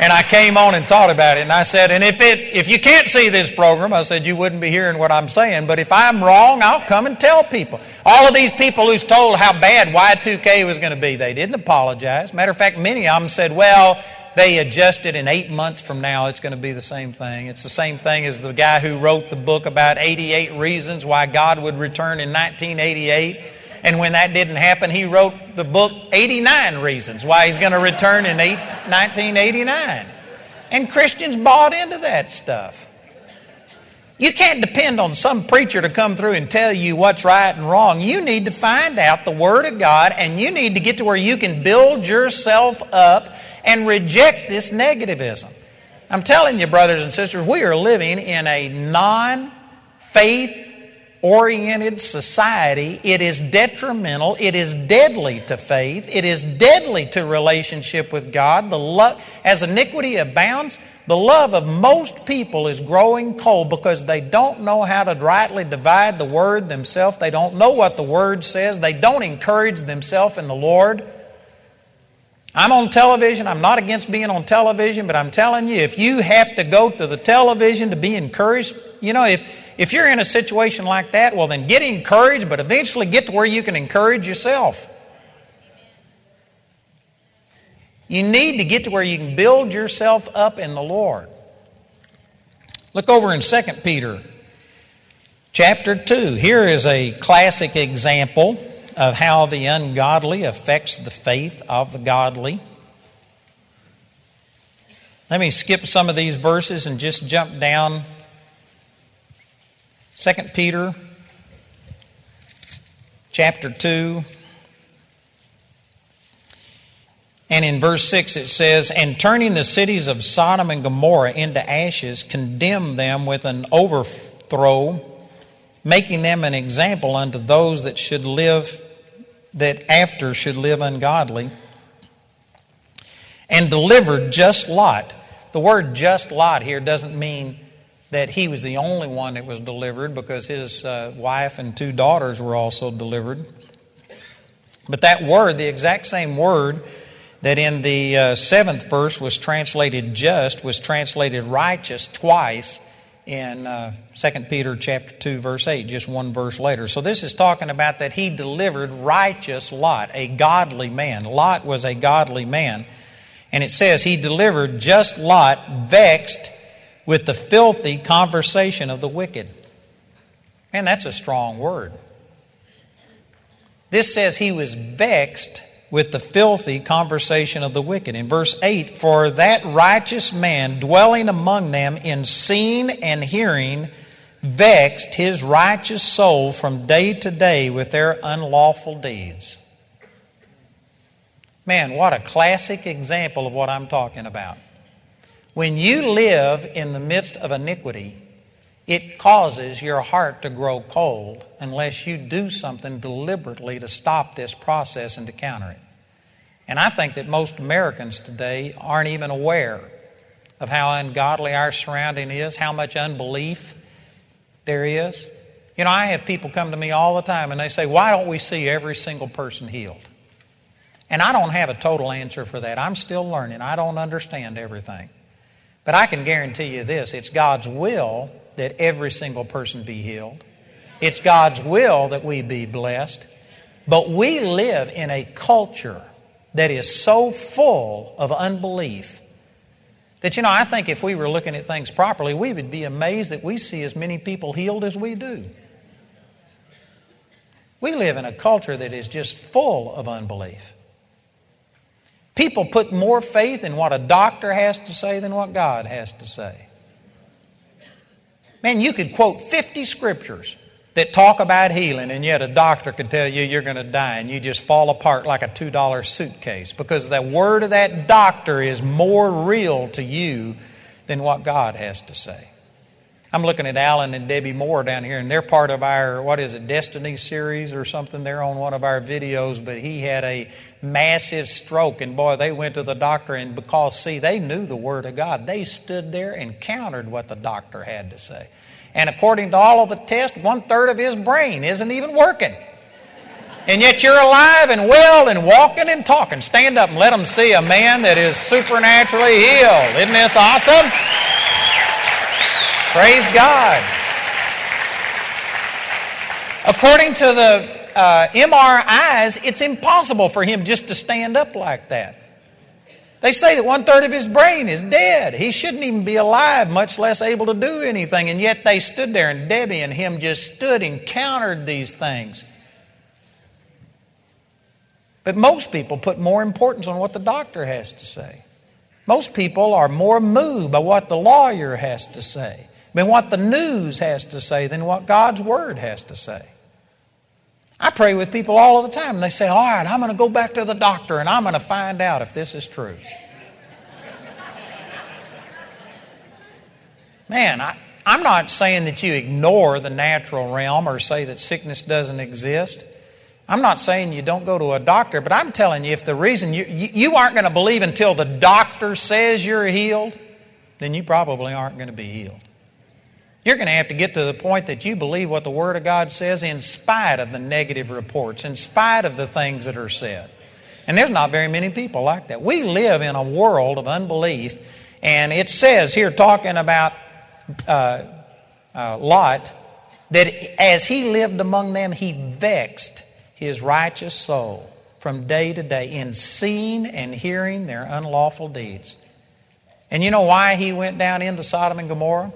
And I came on and thought about it, and I said, and if it if you can't see this program, I said you wouldn't be hearing what I'm saying. But if I'm wrong, I'll come and tell people. All of these people who's told how bad Y2K was going to be, they didn't apologize. Matter of fact, many of them said, well, they adjusted in eight months from now, it's going to be the same thing. It's the same thing as the guy who wrote the book about 88 reasons why God would return in 1988. And when that didn't happen, he wrote the book 89 Reasons Why He's Going to Return in 1989. And Christians bought into that stuff. You can't depend on some preacher to come through and tell you what's right and wrong. You need to find out the Word of God and you need to get to where you can build yourself up and reject this negativism. I'm telling you, brothers and sisters, we are living in a non faith oriented society. It is detrimental. It is deadly to faith. It is deadly to relationship with God. The lo- as iniquity abounds, the love of most people is growing cold because they don't know how to rightly divide the word themselves. They don't know what the word says. They don't encourage themselves in the Lord. I'm on television. I'm not against being on television, but I'm telling you, if you have to go to the television to be encouraged, you know, if, if you're in a situation like that, well, then get encouraged, but eventually get to where you can encourage yourself. You need to get to where you can build yourself up in the Lord. Look over in 2 Peter chapter 2. Here is a classic example of how the ungodly affects the faith of the godly. Let me skip some of these verses and just jump down. 2 Peter chapter 2 And in verse 6 it says, And turning the cities of Sodom and Gomorrah into ashes, condemned them with an overthrow, making them an example unto those that should live, that after should live ungodly, and delivered just Lot. The word just Lot here doesn't mean that he was the only one that was delivered because his uh, wife and two daughters were also delivered. But that word, the exact same word, that in the uh, seventh verse was translated just, was translated righteous twice in uh, 2 Peter chapter 2 verse 8 just one verse later. So this is talking about that he delivered righteous Lot, a godly man. Lot was a godly man. And it says he delivered just Lot vexed with the filthy conversation of the wicked. Man, that's a strong word. This says he was vexed with the filthy conversation of the wicked. In verse 8, for that righteous man dwelling among them in seeing and hearing vexed his righteous soul from day to day with their unlawful deeds. Man, what a classic example of what I'm talking about. When you live in the midst of iniquity, it causes your heart to grow cold unless you do something deliberately to stop this process and to counter it. And I think that most Americans today aren't even aware of how ungodly our surrounding is, how much unbelief there is. You know, I have people come to me all the time and they say, Why don't we see every single person healed? And I don't have a total answer for that. I'm still learning, I don't understand everything. But I can guarantee you this it's God's will that every single person be healed. It's God's will that we be blessed. But we live in a culture that is so full of unbelief that, you know, I think if we were looking at things properly, we would be amazed that we see as many people healed as we do. We live in a culture that is just full of unbelief. People put more faith in what a doctor has to say than what God has to say. Man, you could quote 50 scriptures that talk about healing, and yet a doctor could tell you you're going to die and you just fall apart like a $2 suitcase because the word of that doctor is more real to you than what God has to say. I'm looking at Alan and Debbie Moore down here, and they're part of our, what is it, Destiny series or something. They're on one of our videos, but he had a massive stroke, and boy, they went to the doctor, and because, see, they knew the Word of God, they stood there and countered what the doctor had to say. And according to all of the tests, one third of his brain isn't even working. And yet you're alive and well and walking and talking. Stand up and let them see a man that is supernaturally healed. Isn't this awesome? Praise God. According to the uh, MRIs, it's impossible for him just to stand up like that. They say that one third of his brain is dead. He shouldn't even be alive, much less able to do anything. And yet they stood there, and Debbie and him just stood and countered these things. But most people put more importance on what the doctor has to say. Most people are more moved by what the lawyer has to say than what the news has to say, than what God's Word has to say. I pray with people all of the time, and they say, All right, I'm going to go back to the doctor and I'm going to find out if this is true. Man, I, I'm not saying that you ignore the natural realm or say that sickness doesn't exist. I'm not saying you don't go to a doctor, but I'm telling you if the reason you, you, you aren't going to believe until the doctor says you're healed, then you probably aren't going to be healed. You're going to have to get to the point that you believe what the Word of God says in spite of the negative reports, in spite of the things that are said. And there's not very many people like that. We live in a world of unbelief, and it says here, talking about uh, uh, Lot, that as he lived among them, he vexed his righteous soul from day to day in seeing and hearing their unlawful deeds. And you know why he went down into Sodom and Gomorrah?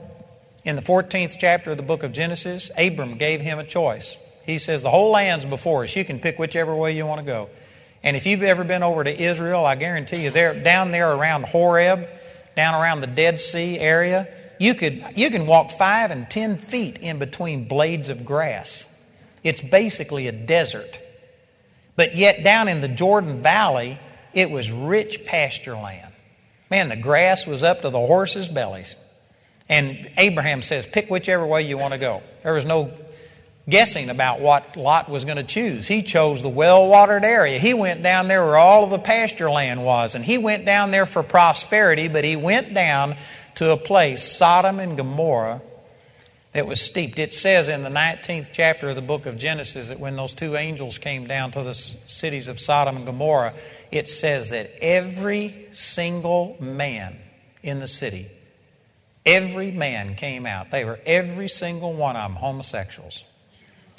In the 14th chapter of the book of Genesis, Abram gave him a choice. He says, The whole land's before us. You can pick whichever way you want to go. And if you've ever been over to Israel, I guarantee you, there, down there around Horeb, down around the Dead Sea area, you, could, you can walk five and ten feet in between blades of grass. It's basically a desert. But yet, down in the Jordan Valley, it was rich pasture land. Man, the grass was up to the horses' bellies. And Abraham says, pick whichever way you want to go. There was no guessing about what Lot was going to choose. He chose the well watered area. He went down there where all of the pasture land was. And he went down there for prosperity, but he went down to a place, Sodom and Gomorrah, that was steeped. It says in the 19th chapter of the book of Genesis that when those two angels came down to the cities of Sodom and Gomorrah, it says that every single man in the city, every man came out. They were every single one of them homosexuals.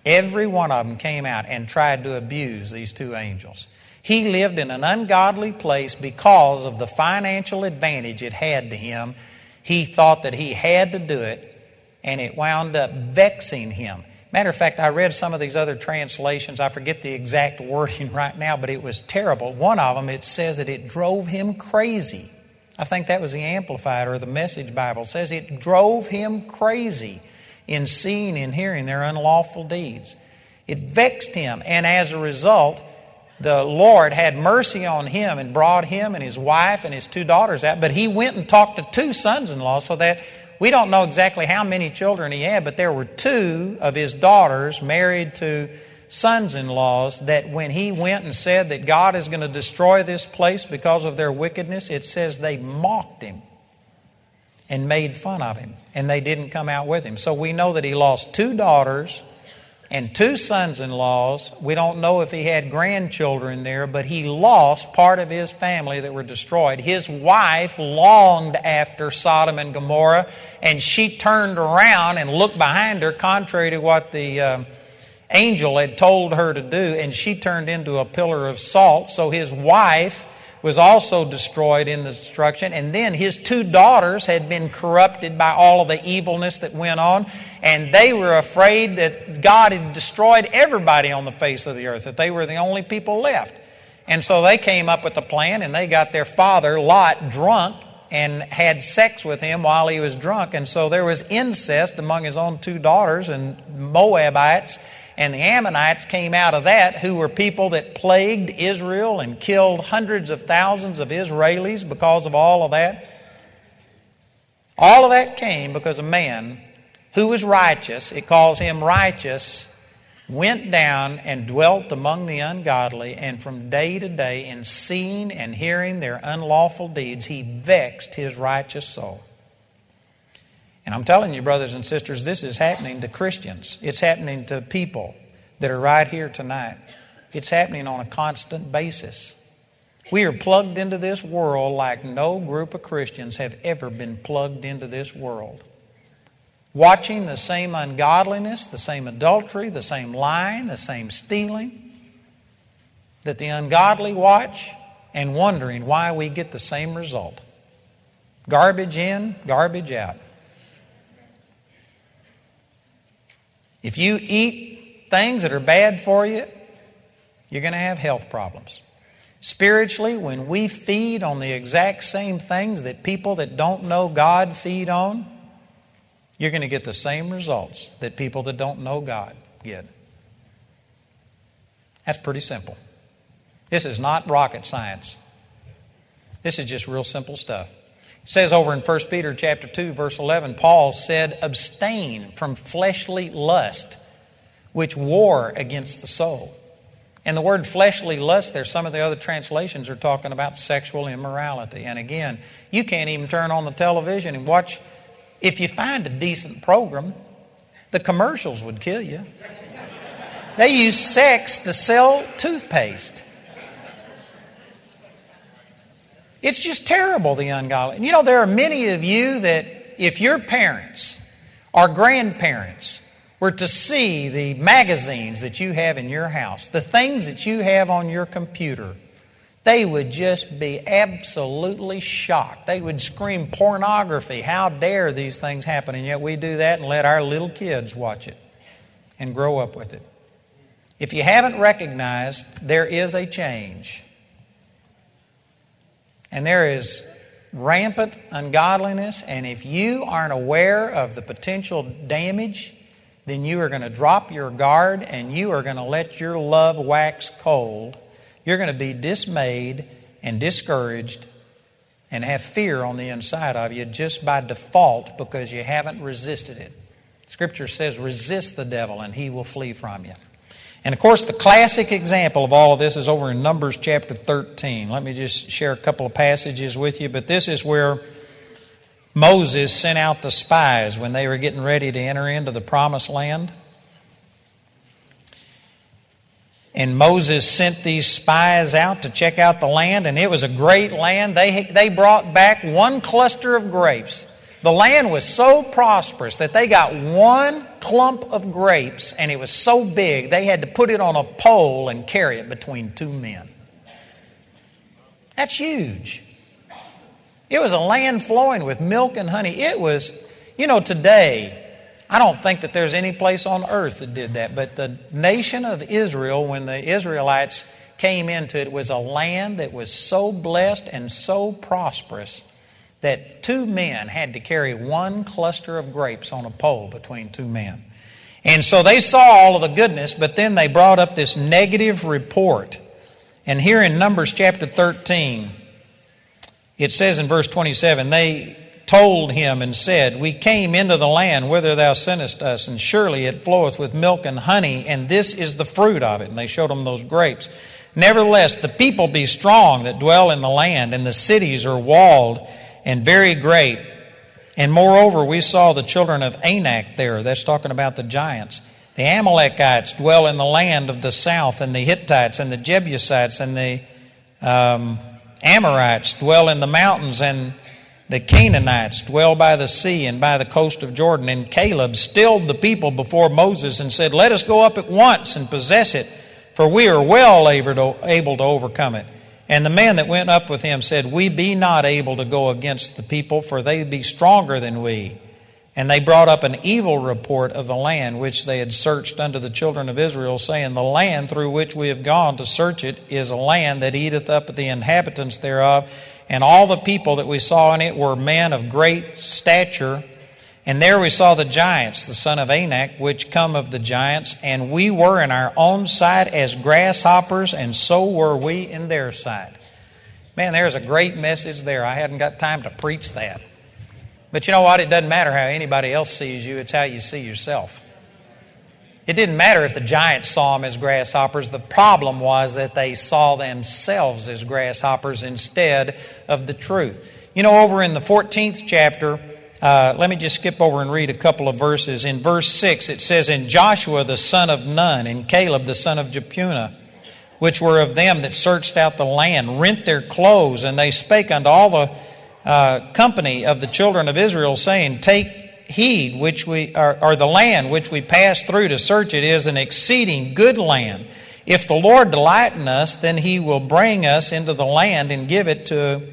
Every one of them came out and tried to abuse these two angels. He lived in an ungodly place because of the financial advantage it had to him. He thought that he had to do it, and it wound up vexing him. Matter of fact, I read some of these other translations. I forget the exact wording right now, but it was terrible. One of them, it says that it drove him crazy. I think that was the Amplified or the Message Bible. Says it drove him crazy in seeing and hearing their unlawful deeds. It vexed him, and as a result, the Lord had mercy on him and brought him and his wife and his two daughters out. But he went and talked to two sons in law, so that we don't know exactly how many children he had, but there were two of his daughters married to sons in laws that when he went and said that God is going to destroy this place because of their wickedness, it says they mocked him and made fun of him, and they didn't come out with him. So we know that he lost two daughters and two sons in laws. We don't know if he had grandchildren there, but he lost part of his family that were destroyed. His wife longed after Sodom and Gomorrah, and she turned around and looked behind her, contrary to what the uh, angel had told her to do, and she turned into a pillar of salt. So his wife was also destroyed in the destruction. And then his two daughters had been corrupted by all of the evilness that went on. And they were afraid that God had destroyed everybody on the face of the earth, that they were the only people left. And so they came up with a plan and they got their father, Lot, drunk and had sex with him while he was drunk. And so there was incest among his own two daughters and Moabites and the Ammonites came out of that, who were people that plagued Israel and killed hundreds of thousands of Israelis because of all of that. All of that came because a man who was righteous, it calls him righteous, went down and dwelt among the ungodly, and from day to day, in seeing and hearing their unlawful deeds, he vexed his righteous soul. And I'm telling you, brothers and sisters, this is happening to Christians. It's happening to people that are right here tonight. It's happening on a constant basis. We are plugged into this world like no group of Christians have ever been plugged into this world. Watching the same ungodliness, the same adultery, the same lying, the same stealing that the ungodly watch and wondering why we get the same result. Garbage in, garbage out. If you eat things that are bad for you, you're going to have health problems. Spiritually, when we feed on the exact same things that people that don't know God feed on, you're going to get the same results that people that don't know God get. That's pretty simple. This is not rocket science. This is just real simple stuff. It says over in 1 Peter chapter 2 verse 11 Paul said abstain from fleshly lust which war against the soul. And the word fleshly lust there some of the other translations are talking about sexual immorality. And again, you can't even turn on the television and watch if you find a decent program, the commercials would kill you. They use sex to sell toothpaste. It's just terrible, the ungodly. And you know, there are many of you that if your parents or grandparents were to see the magazines that you have in your house, the things that you have on your computer, they would just be absolutely shocked. They would scream pornography. How dare these things happen? And yet we do that and let our little kids watch it and grow up with it. If you haven't recognized, there is a change. And there is rampant ungodliness. And if you aren't aware of the potential damage, then you are going to drop your guard and you are going to let your love wax cold. You're going to be dismayed and discouraged and have fear on the inside of you just by default because you haven't resisted it. Scripture says, resist the devil and he will flee from you. And of course, the classic example of all of this is over in Numbers chapter 13. Let me just share a couple of passages with you, but this is where Moses sent out the spies when they were getting ready to enter into the promised land. And Moses sent these spies out to check out the land, and it was a great land. They, they brought back one cluster of grapes. The land was so prosperous that they got one clump of grapes, and it was so big they had to put it on a pole and carry it between two men. That's huge. It was a land flowing with milk and honey. It was, you know, today, I don't think that there's any place on earth that did that. But the nation of Israel, when the Israelites came into it, was a land that was so blessed and so prosperous that two men had to carry one cluster of grapes on a pole between two men. And so they saw all of the goodness, but then they brought up this negative report. And here in Numbers chapter 13, it says in verse 27 they told him and said, We came into the land whither thou sentest us, and surely it floweth with milk and honey, and this is the fruit of it. And they showed him those grapes. Nevertheless, the people be strong that dwell in the land, and the cities are walled and very great. And moreover, we saw the children of Anak there. That's talking about the giants. The Amalekites dwell in the land of the south, and the Hittites, and the Jebusites, and the um, Amorites dwell in the mountains, and the Canaanites dwell by the sea and by the coast of Jordan. And Caleb stilled the people before Moses and said, Let us go up at once and possess it, for we are well able to overcome it. And the man that went up with him said, We be not able to go against the people, for they be stronger than we. And they brought up an evil report of the land which they had searched unto the children of Israel, saying, The land through which we have gone to search it is a land that eateth up the inhabitants thereof and all the people that we saw in it were men of great stature. And there we saw the giants, the son of Anak, which come of the giants, and we were in our own sight as grasshoppers, and so were we in their sight. Man, there's a great message there. I hadn't got time to preach that. But you know what? It doesn't matter how anybody else sees you, it's how you see yourself. It didn't matter if the giants saw them as grasshoppers. The problem was that they saw themselves as grasshoppers instead of the truth. You know, over in the 14th chapter, uh, let me just skip over and read a couple of verses. In verse 6, it says, And Joshua the son of Nun, and Caleb the son of Jephunneh, which were of them that searched out the land, rent their clothes, and they spake unto all the uh, company of the children of Israel, saying, Take heed which we or, the land which we pass through to search it is an exceeding good land. If the Lord delight in us, then He will bring us into the land and give it to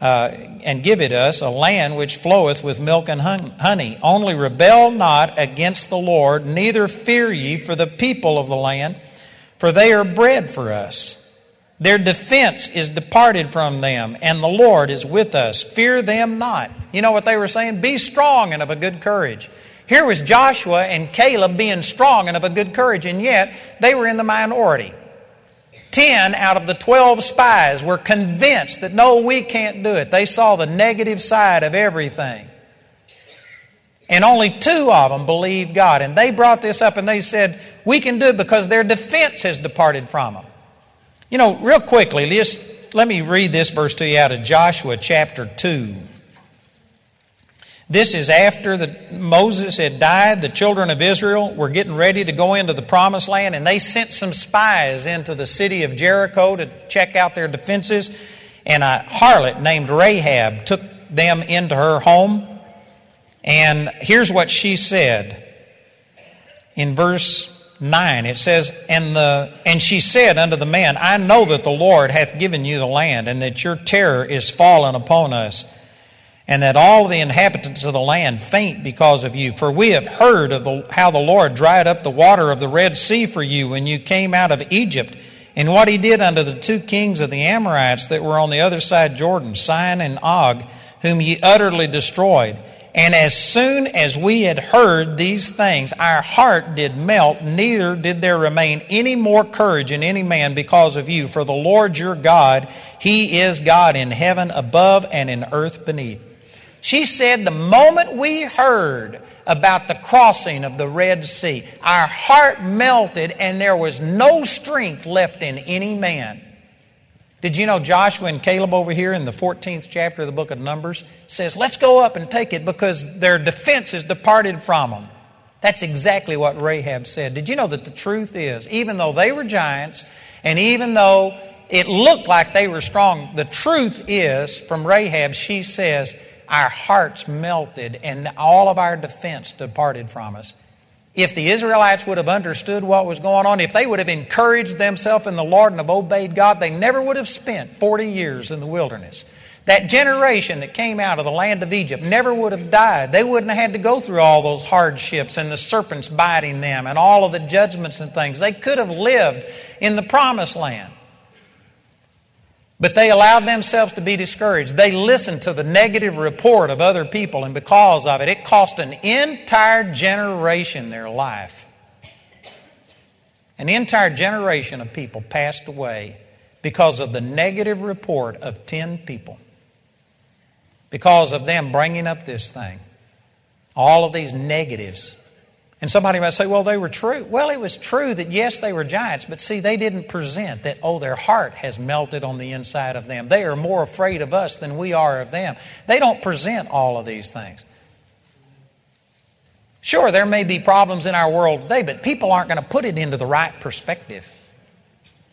uh, and give it us a land which floweth with milk and honey. Only rebel not against the Lord, neither fear ye for the people of the land, for they are bread for us. Their defense is departed from them, and the Lord is with us. Fear them not. You know what they were saying? Be strong and of a good courage. Here was Joshua and Caleb being strong and of a good courage, and yet they were in the minority. Ten out of the twelve spies were convinced that no, we can't do it. They saw the negative side of everything. And only two of them believed God. And they brought this up and they said, We can do it because their defense has departed from them. You know, real quickly, just let me read this verse to you out of Joshua chapter 2. This is after the, Moses had died. The children of Israel were getting ready to go into the promised land, and they sent some spies into the city of Jericho to check out their defenses. And a harlot named Rahab took them into her home. And here's what she said in verse 9 it says and the and she said unto the man i know that the lord hath given you the land and that your terror is fallen upon us and that all the inhabitants of the land faint because of you. For we have heard of the, how the Lord dried up the water of the Red Sea for you when you came out of Egypt, and what he did unto the two kings of the Amorites that were on the other side Jordan, Sihon and Og, whom ye utterly destroyed. And as soon as we had heard these things, our heart did melt, neither did there remain any more courage in any man because of you. For the Lord your God, He is God in heaven above and in earth beneath. She said, The moment we heard about the crossing of the Red Sea, our heart melted and there was no strength left in any man. Did you know Joshua and Caleb over here in the 14th chapter of the book of Numbers says, Let's go up and take it because their defense departed from them. That's exactly what Rahab said. Did you know that the truth is, even though they were giants, and even though it looked like they were strong, the truth is, from Rahab, she says, our hearts melted and all of our defense departed from us. If the Israelites would have understood what was going on, if they would have encouraged themselves in the Lord and have obeyed God, they never would have spent 40 years in the wilderness. That generation that came out of the land of Egypt never would have died. They wouldn't have had to go through all those hardships and the serpents biting them and all of the judgments and things. They could have lived in the promised land. But they allowed themselves to be discouraged. They listened to the negative report of other people, and because of it, it cost an entire generation their life. An entire generation of people passed away because of the negative report of 10 people. Because of them bringing up this thing. All of these negatives and somebody might say, well, they were true. Well, it was true that yes, they were giants, but see, they didn't present that, oh, their heart has melted on the inside of them. They are more afraid of us than we are of them. They don't present all of these things. Sure, there may be problems in our world today, but people aren't going to put it into the right perspective.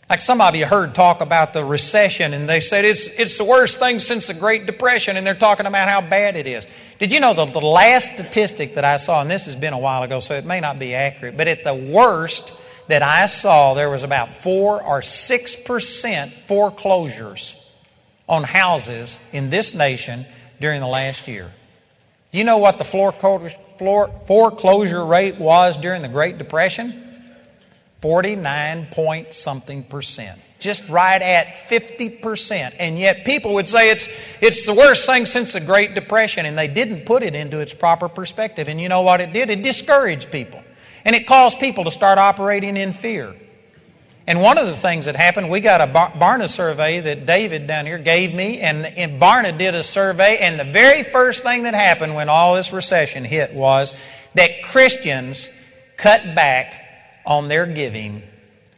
Like some of you heard talk about the recession, and they said it's, it's the worst thing since the Great Depression, and they're talking about how bad it is. Did you know the, the last statistic that I saw, and this has been a while ago, so it may not be accurate, but at the worst that I saw, there was about 4 or 6% foreclosures on houses in this nation during the last year. Do you know what the foreclosure rate was during the Great Depression? 49 point something percent. Just right at 50%. And yet people would say it's, it's the worst thing since the Great Depression, and they didn't put it into its proper perspective. And you know what it did? It discouraged people. And it caused people to start operating in fear. And one of the things that happened, we got a Barna survey that David down here gave me, and, and Barna did a survey, and the very first thing that happened when all this recession hit was that Christians cut back on their giving,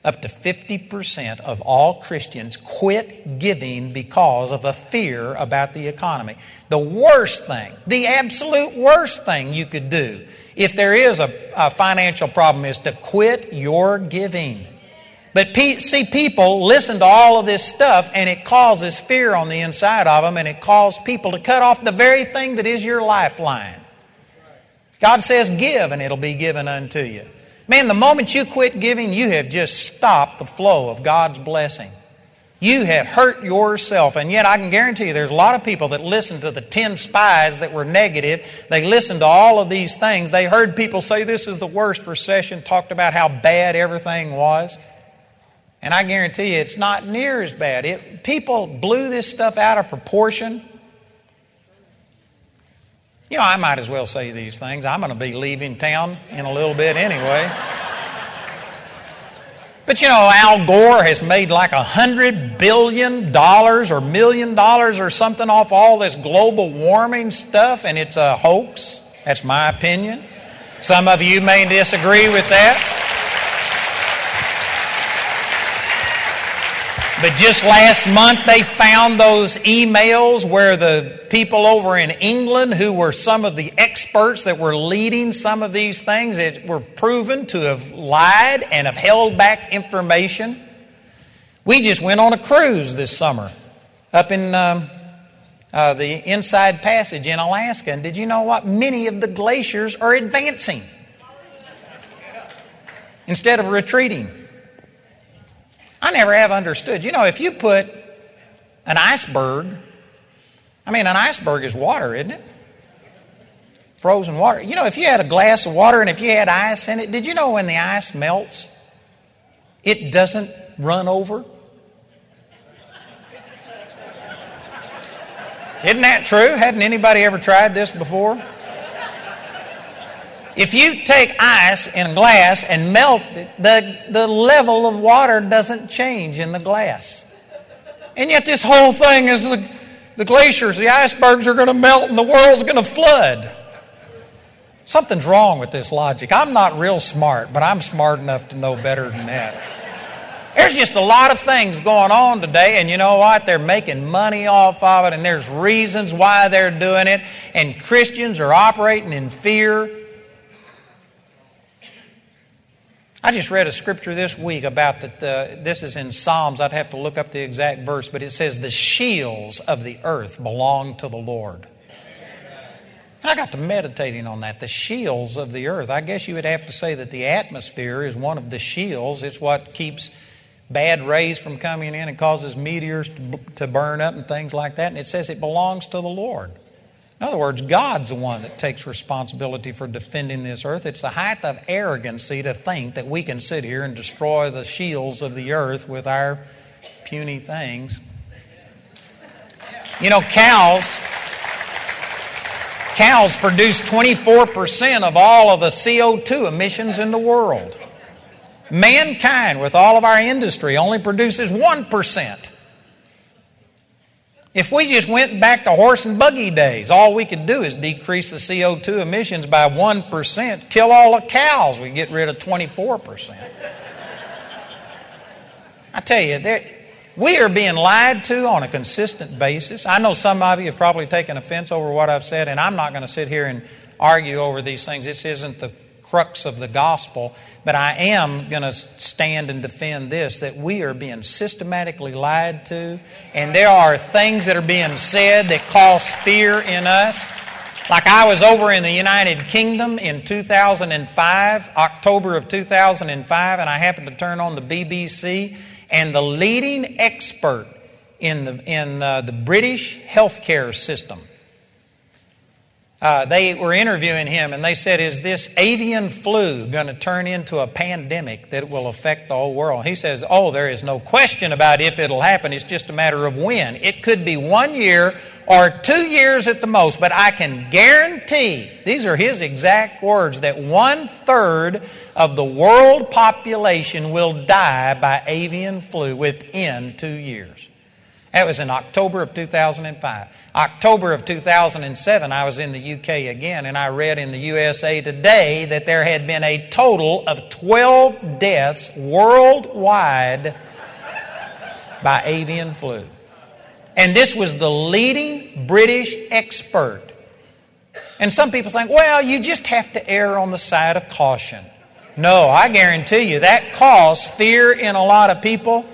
up to 50% of all Christians quit giving because of a fear about the economy. The worst thing, the absolute worst thing you could do if there is a, a financial problem is to quit your giving. But see, people listen to all of this stuff and it causes fear on the inside of them and it causes people to cut off the very thing that is your lifeline. God says, Give and it'll be given unto you. Man, the moment you quit giving, you have just stopped the flow of God's blessing. You have hurt yourself. And yet, I can guarantee you, there's a lot of people that listened to the 10 spies that were negative. They listened to all of these things. They heard people say this is the worst recession, talked about how bad everything was. And I guarantee you, it's not near as bad. It, people blew this stuff out of proportion. You know, I might as well say these things. I'm going to be leaving town in a little bit anyway. But you know, Al Gore has made like a hundred billion dollars or million dollars or something off all this global warming stuff, and it's a hoax. That's my opinion. Some of you may disagree with that. But just last month, they found those emails where the people over in England, who were some of the experts that were leading some of these things, that were proven to have lied and have held back information. We just went on a cruise this summer up in um, uh, the Inside Passage in Alaska. And did you know what? Many of the glaciers are advancing instead of retreating. I never have understood. You know, if you put an iceberg I mean, an iceberg is water, isn't it? Frozen water. You know, if you had a glass of water and if you had ice in it, did you know when the ice melts, it doesn't run over? Isn't that true? Hadn't anybody ever tried this before? If you take ice in a glass and melt it, the, the level of water doesn't change in the glass. And yet, this whole thing is the, the glaciers, the icebergs are going to melt, and the world's going to flood. Something's wrong with this logic. I'm not real smart, but I'm smart enough to know better than that. There's just a lot of things going on today, and you know what? They're making money off of it, and there's reasons why they're doing it, and Christians are operating in fear. I just read a scripture this week about that. Uh, this is in Psalms. I'd have to look up the exact verse, but it says, The shields of the earth belong to the Lord. And I got to meditating on that. The shields of the earth. I guess you would have to say that the atmosphere is one of the shields. It's what keeps bad rays from coming in and causes meteors to burn up and things like that. And it says it belongs to the Lord. In other words, God's the one that takes responsibility for defending this earth. It's the height of arrogancy to think that we can sit here and destroy the shields of the earth with our puny things. You know, cows. Cows produce 24% of all of the CO2 emissions in the world. Mankind, with all of our industry, only produces 1%. If we just went back to horse and buggy days, all we could do is decrease the CO2 emissions by 1%, kill all the cows, we get rid of 24%. I tell you, we are being lied to on a consistent basis. I know some of you have probably taken offense over what I've said, and I'm not going to sit here and argue over these things. This isn't the crux of the gospel. But I am going to stand and defend this that we are being systematically lied to, and there are things that are being said that cause fear in us. Like I was over in the United Kingdom in 2005, October of 2005, and I happened to turn on the BBC, and the leading expert in the, in, uh, the British healthcare system uh, they were interviewing him and they said, Is this avian flu going to turn into a pandemic that will affect the whole world? He says, Oh, there is no question about if it'll happen. It's just a matter of when. It could be one year or two years at the most, but I can guarantee, these are his exact words, that one third of the world population will die by avian flu within two years. That was in October of 2005. October of 2007, I was in the UK again, and I read in the USA Today that there had been a total of 12 deaths worldwide by avian flu. And this was the leading British expert. And some people think, well, you just have to err on the side of caution. No, I guarantee you that caused fear in a lot of people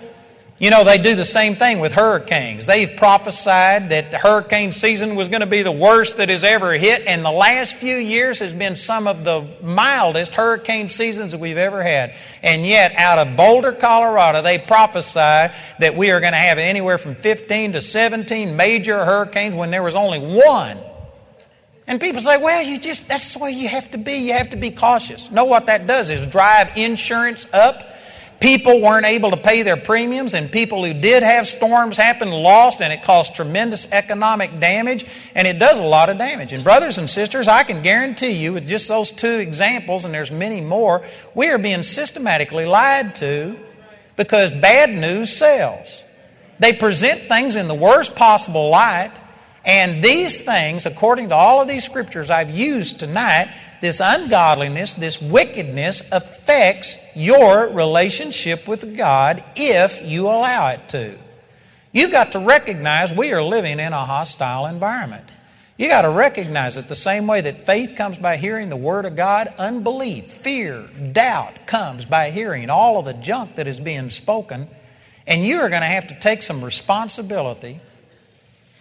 you know, they do the same thing with hurricanes. They've prophesied that the hurricane season was going to be the worst that has ever hit, and the last few years has been some of the mildest hurricane seasons that we've ever had. And yet, out of Boulder, Colorado, they prophesy that we are going to have anywhere from 15 to 17 major hurricanes when there was only one. And people say, well, you just, that's the way you have to be. You have to be cautious. No, what that does is drive insurance up People weren't able to pay their premiums, and people who did have storms happen lost, and it caused tremendous economic damage, and it does a lot of damage. And, brothers and sisters, I can guarantee you, with just those two examples, and there's many more, we are being systematically lied to because bad news sells. They present things in the worst possible light, and these things, according to all of these scriptures I've used tonight, this ungodliness, this wickedness affects your relationship with God if you allow it to. You've got to recognize we are living in a hostile environment. You got to recognize that the same way that faith comes by hearing the Word of God, unbelief, fear, doubt comes by hearing all of the junk that is being spoken. And you are going to have to take some responsibility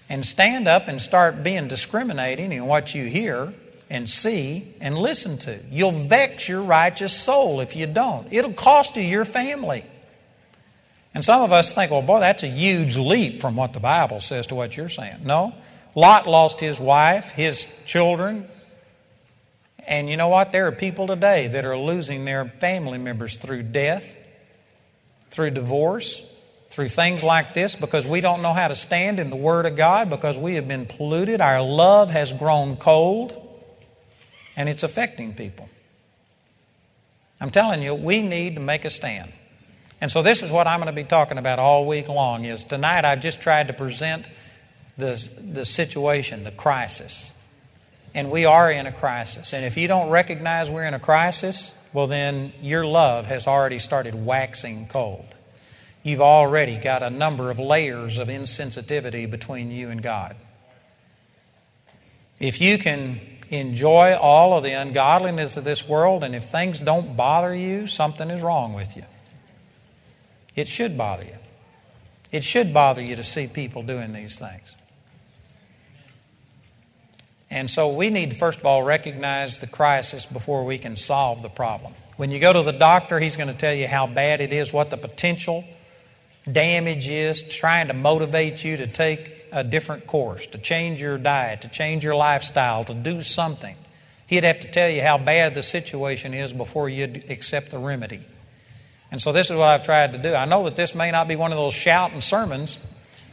and stand up and start being discriminating in what you hear and see and listen to. You'll vex your righteous soul if you don't. It'll cost you your family. And some of us think, well, boy, that's a huge leap from what the Bible says to what you're saying. No. Lot lost his wife, his children. And you know what? There are people today that are losing their family members through death, through divorce, through things like this because we don't know how to stand in the Word of God because we have been polluted. Our love has grown cold and it's affecting people. I'm telling you, we need to make a stand. And so this is what I'm going to be talking about all week long is tonight I've just tried to present the, the situation, the crisis. And we are in a crisis. And if you don't recognize we're in a crisis, well, then your love has already started waxing cold. You've already got a number of layers of insensitivity between you and God. If you can enjoy all of the ungodliness of this world, and if things don't bother you, something is wrong with you. It should bother you. It should bother you to see people doing these things. And so we need to, first of all, recognize the crisis before we can solve the problem. When you go to the doctor, he's going to tell you how bad it is, what the potential damage is, trying to motivate you to take a different course, to change your diet, to change your lifestyle, to do something. He'd have to tell you how bad the situation is before you'd accept the remedy. And so this is what I've tried to do. I know that this may not be one of those shouting sermons,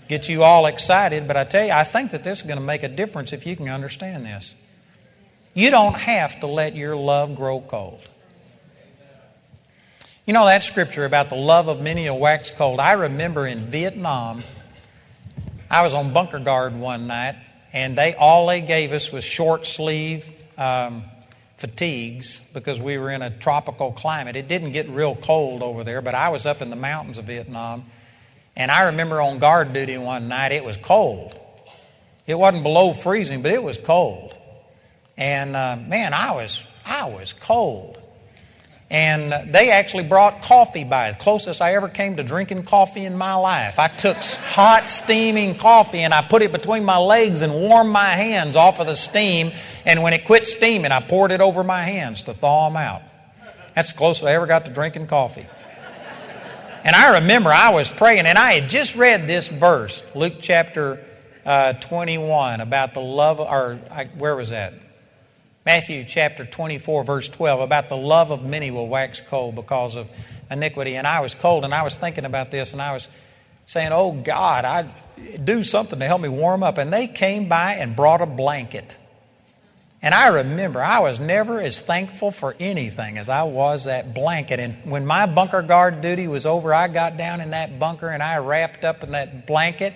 get you all excited, but I tell you, I think that this is going to make a difference if you can understand this. You don't have to let your love grow cold. You know that scripture about the love of many will wax cold. I remember in Vietnam, I was on bunker guard one night, and they all they gave us was short sleeve um, fatigues because we were in a tropical climate. It didn't get real cold over there, but I was up in the mountains of Vietnam, and I remember on guard duty one night it was cold. It wasn't below freezing, but it was cold, and uh, man, I was I was cold. And they actually brought coffee by, the closest I ever came to drinking coffee in my life. I took hot, steaming coffee and I put it between my legs and warmed my hands off of the steam. And when it quit steaming, I poured it over my hands to thaw them out. That's the closest I ever got to drinking coffee. And I remember I was praying, and I had just read this verse, Luke chapter uh, 21, about the love, or I, where was that? Matthew chapter 24, verse 12, about the love of many will wax cold because of iniquity. And I was cold, and I was thinking about this, and I was saying, Oh God, I do something to help me warm up. And they came by and brought a blanket. And I remember I was never as thankful for anything as I was that blanket. And when my bunker guard duty was over, I got down in that bunker and I wrapped up in that blanket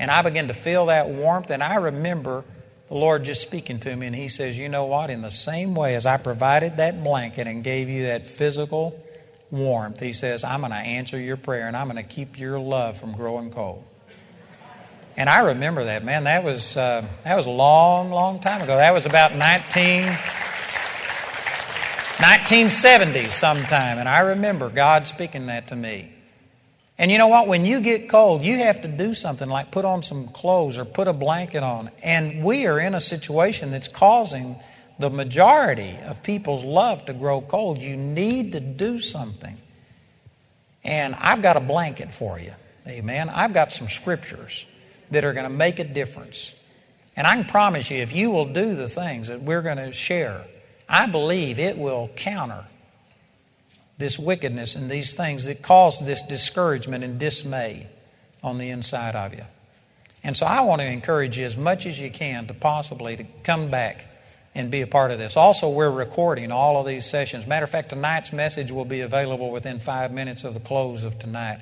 and I began to feel that warmth. And I remember the Lord just speaking to me, and He says, You know what? In the same way as I provided that blanket and gave you that physical warmth, He says, I'm going to answer your prayer and I'm going to keep your love from growing cold. And I remember that, man. That was, uh, that was a long, long time ago. That was about 19, 1970 sometime. And I remember God speaking that to me. And you know what? When you get cold, you have to do something like put on some clothes or put a blanket on. And we are in a situation that's causing the majority of people's love to grow cold. You need to do something. And I've got a blanket for you. Amen. I've got some scriptures that are going to make a difference. And I can promise you, if you will do the things that we're going to share, I believe it will counter this wickedness and these things that cause this discouragement and dismay on the inside of you. And so I want to encourage you as much as you can to possibly to come back and be a part of this. Also, we're recording all of these sessions. Matter of fact, tonight's message will be available within five minutes of the close of tonight.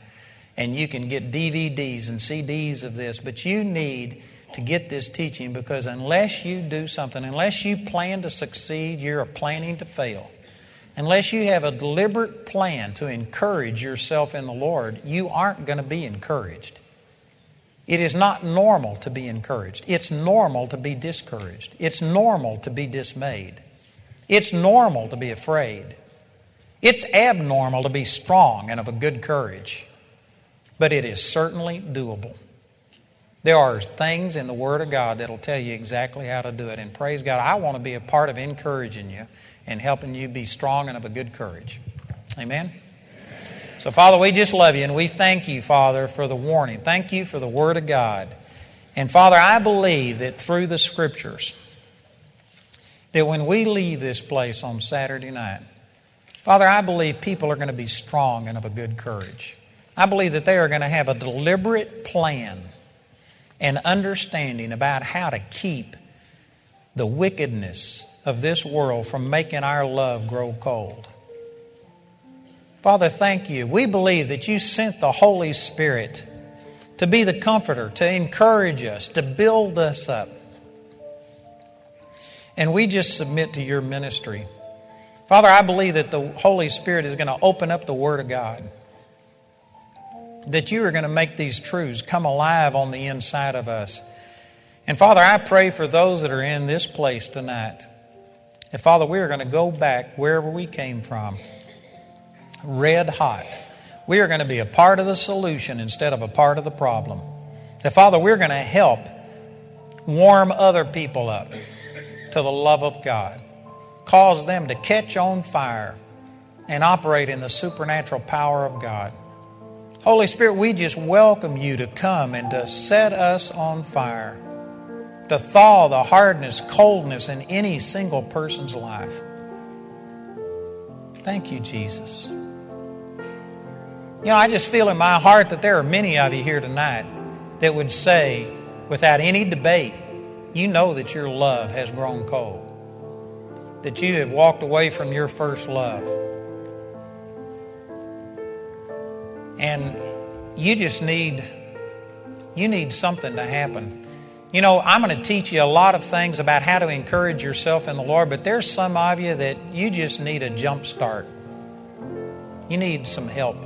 And you can get DVDs and CDs of this, but you need to get this teaching because unless you do something, unless you plan to succeed, you're planning to fail. Unless you have a deliberate plan to encourage yourself in the Lord, you aren't going to be encouraged. It is not normal to be encouraged. It's normal to be discouraged. It's normal to be dismayed. It's normal to be afraid. It's abnormal to be strong and of a good courage. But it is certainly doable. There are things in the Word of God that'll tell you exactly how to do it. And praise God, I want to be a part of encouraging you and helping you be strong and of a good courage. Amen? Amen? So, Father, we just love you and we thank you, Father, for the warning. Thank you for the Word of God. And Father, I believe that through the scriptures, that when we leave this place on Saturday night, Father, I believe people are going to be strong and of a good courage. I believe that they are going to have a deliberate plan and understanding about how to keep the wickedness of this world from making our love grow cold. Father, thank you. We believe that you sent the Holy Spirit to be the comforter, to encourage us, to build us up. And we just submit to your ministry. Father, I believe that the Holy Spirit is going to open up the Word of God. That you are going to make these truths come alive on the inside of us. And Father, I pray for those that are in this place tonight. And Father, we are going to go back wherever we came from, red hot. We are going to be a part of the solution instead of a part of the problem. That Father, we're going to help warm other people up to the love of God, cause them to catch on fire and operate in the supernatural power of God. Holy Spirit, we just welcome you to come and to set us on fire, to thaw the hardness, coldness in any single person's life. Thank you, Jesus. You know, I just feel in my heart that there are many of you here tonight that would say, without any debate, you know that your love has grown cold, that you have walked away from your first love. And you just need you need something to happen. You know, I'm going to teach you a lot of things about how to encourage yourself in the Lord, but there's some of you that you just need a jump start. You need some help.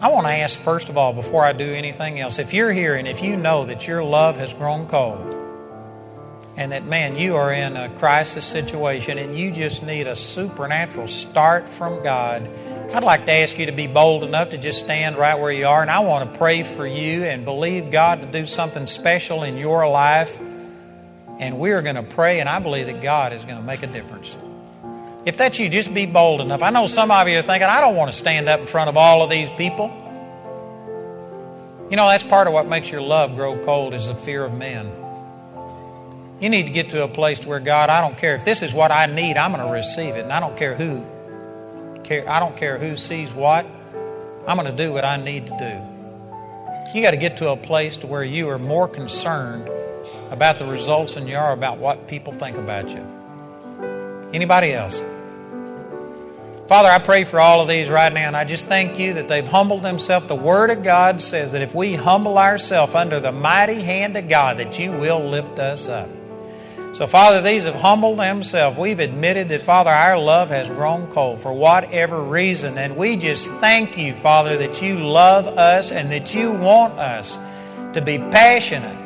I want to ask, first of all, before I do anything else, if you're here and if you know that your love has grown cold, and that, man, you are in a crisis situation and you just need a supernatural start from God, I'd like to ask you to be bold enough to just stand right where you are. And I want to pray for you and believe God to do something special in your life. And we're going to pray, and I believe that God is going to make a difference. If that's you, just be bold enough. I know some of you are thinking, I don't want to stand up in front of all of these people. You know, that's part of what makes your love grow cold is the fear of men. You need to get to a place where God, I don't care if this is what I need, I'm going to receive it, and I don't care who. Care, I don't care who sees what. I'm going to do what I need to do. You got to get to a place to where you are more concerned about the results than you are about what people think about you. Anybody else? Father, I pray for all of these right now, and I just thank you that they've humbled themselves. The Word of God says that if we humble ourselves under the mighty hand of God, that you will lift us up. So, Father, these have humbled themselves. We've admitted that, Father, our love has grown cold for whatever reason. And we just thank you, Father, that you love us and that you want us to be passionate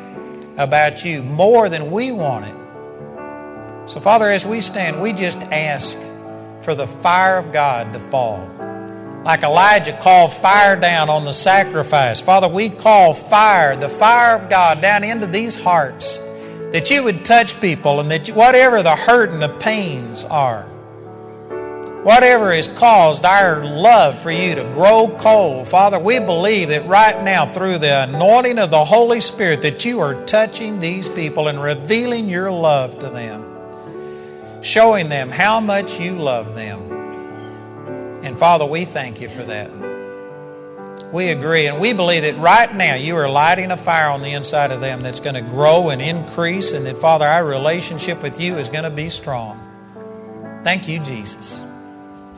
about you more than we want it. So, Father, as we stand, we just ask for the fire of God to fall. Like Elijah called fire down on the sacrifice. Father, we call fire, the fire of God, down into these hearts that you would touch people and that you, whatever the hurt and the pains are, whatever has caused our love for you to grow cold, Father, we believe that right now, through the anointing of the Holy Spirit, that you are touching these people and revealing your love to them, showing them how much you love them. And Father, we thank you for that. We agree. And we believe that right now you are lighting a fire on the inside of them that's going to grow and increase, and that, Father, our relationship with you is going to be strong. Thank you, Jesus.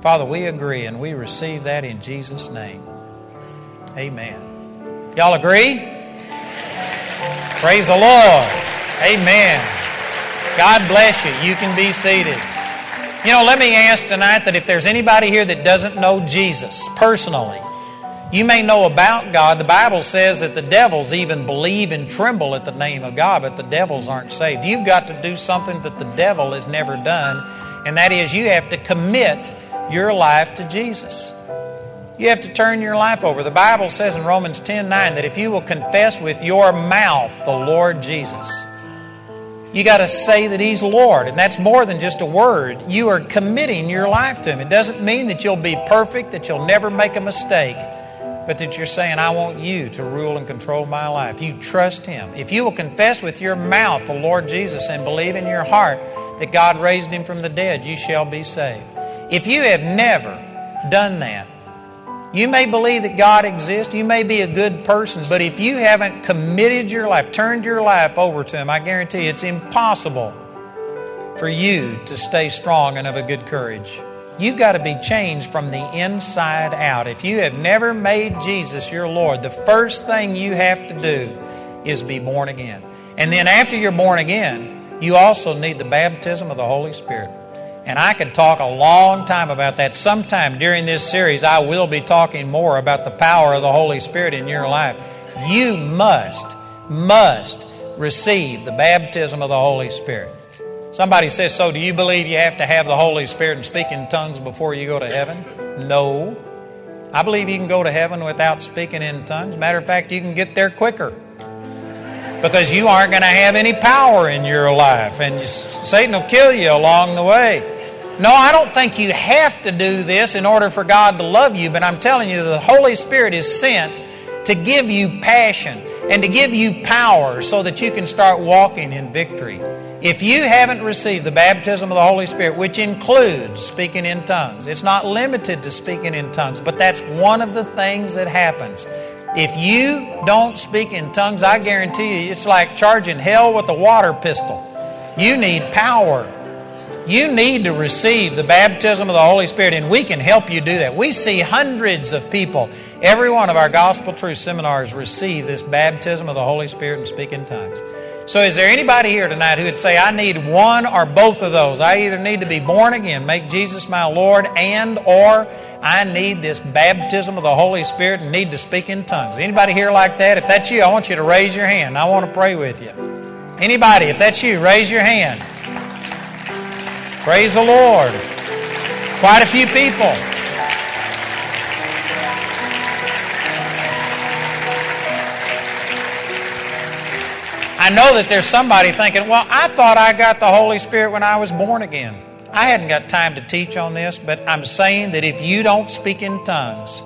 Father, we agree and we receive that in Jesus' name. Amen. Y'all agree? Praise the Lord. Amen. God bless you. You can be seated. You know, let me ask tonight that if there's anybody here that doesn't know Jesus personally, you may know about God. The Bible says that the devils even believe and tremble at the name of God, but the devils aren't saved. You've got to do something that the devil has never done, and that is you have to commit your life to Jesus. You have to turn your life over. The Bible says in Romans 10 9 that if you will confess with your mouth the Lord Jesus, you got to say that He's Lord. And that's more than just a word. You are committing your life to Him. It doesn't mean that you'll be perfect, that you'll never make a mistake. But that you're saying, I want you to rule and control my life. You trust Him. If you will confess with your mouth the Lord Jesus and believe in your heart that God raised Him from the dead, you shall be saved. If you have never done that, you may believe that God exists, you may be a good person, but if you haven't committed your life, turned your life over to Him, I guarantee you it's impossible for you to stay strong and of a good courage. You've got to be changed from the inside out. If you have never made Jesus your Lord, the first thing you have to do is be born again. And then after you're born again, you also need the baptism of the Holy Spirit. And I could talk a long time about that. Sometime during this series, I will be talking more about the power of the Holy Spirit in your life. You must, must receive the baptism of the Holy Spirit. Somebody says, So do you believe you have to have the Holy Spirit and speak in tongues before you go to heaven? No. I believe you can go to heaven without speaking in tongues. Matter of fact, you can get there quicker because you aren't going to have any power in your life, and Satan will kill you along the way. No, I don't think you have to do this in order for God to love you, but I'm telling you, the Holy Spirit is sent to give you passion and to give you power so that you can start walking in victory. If you haven't received the baptism of the Holy Spirit, which includes speaking in tongues, it's not limited to speaking in tongues, but that's one of the things that happens. If you don't speak in tongues, I guarantee you it's like charging hell with a water pistol. You need power. You need to receive the baptism of the Holy Spirit, and we can help you do that. We see hundreds of people. Every one of our Gospel Truth seminars receive this baptism of the Holy Spirit and speak in tongues. So, is there anybody here tonight who would say, I need one or both of those? I either need to be born again, make Jesus my Lord, and or I need this baptism of the Holy Spirit and need to speak in tongues. Anybody here like that? If that's you, I want you to raise your hand. I want to pray with you. Anybody, if that's you, raise your hand. Praise the Lord. Quite a few people. I know that there's somebody thinking, well, I thought I got the Holy Spirit when I was born again. I hadn't got time to teach on this, but I'm saying that if you don't speak in tongues,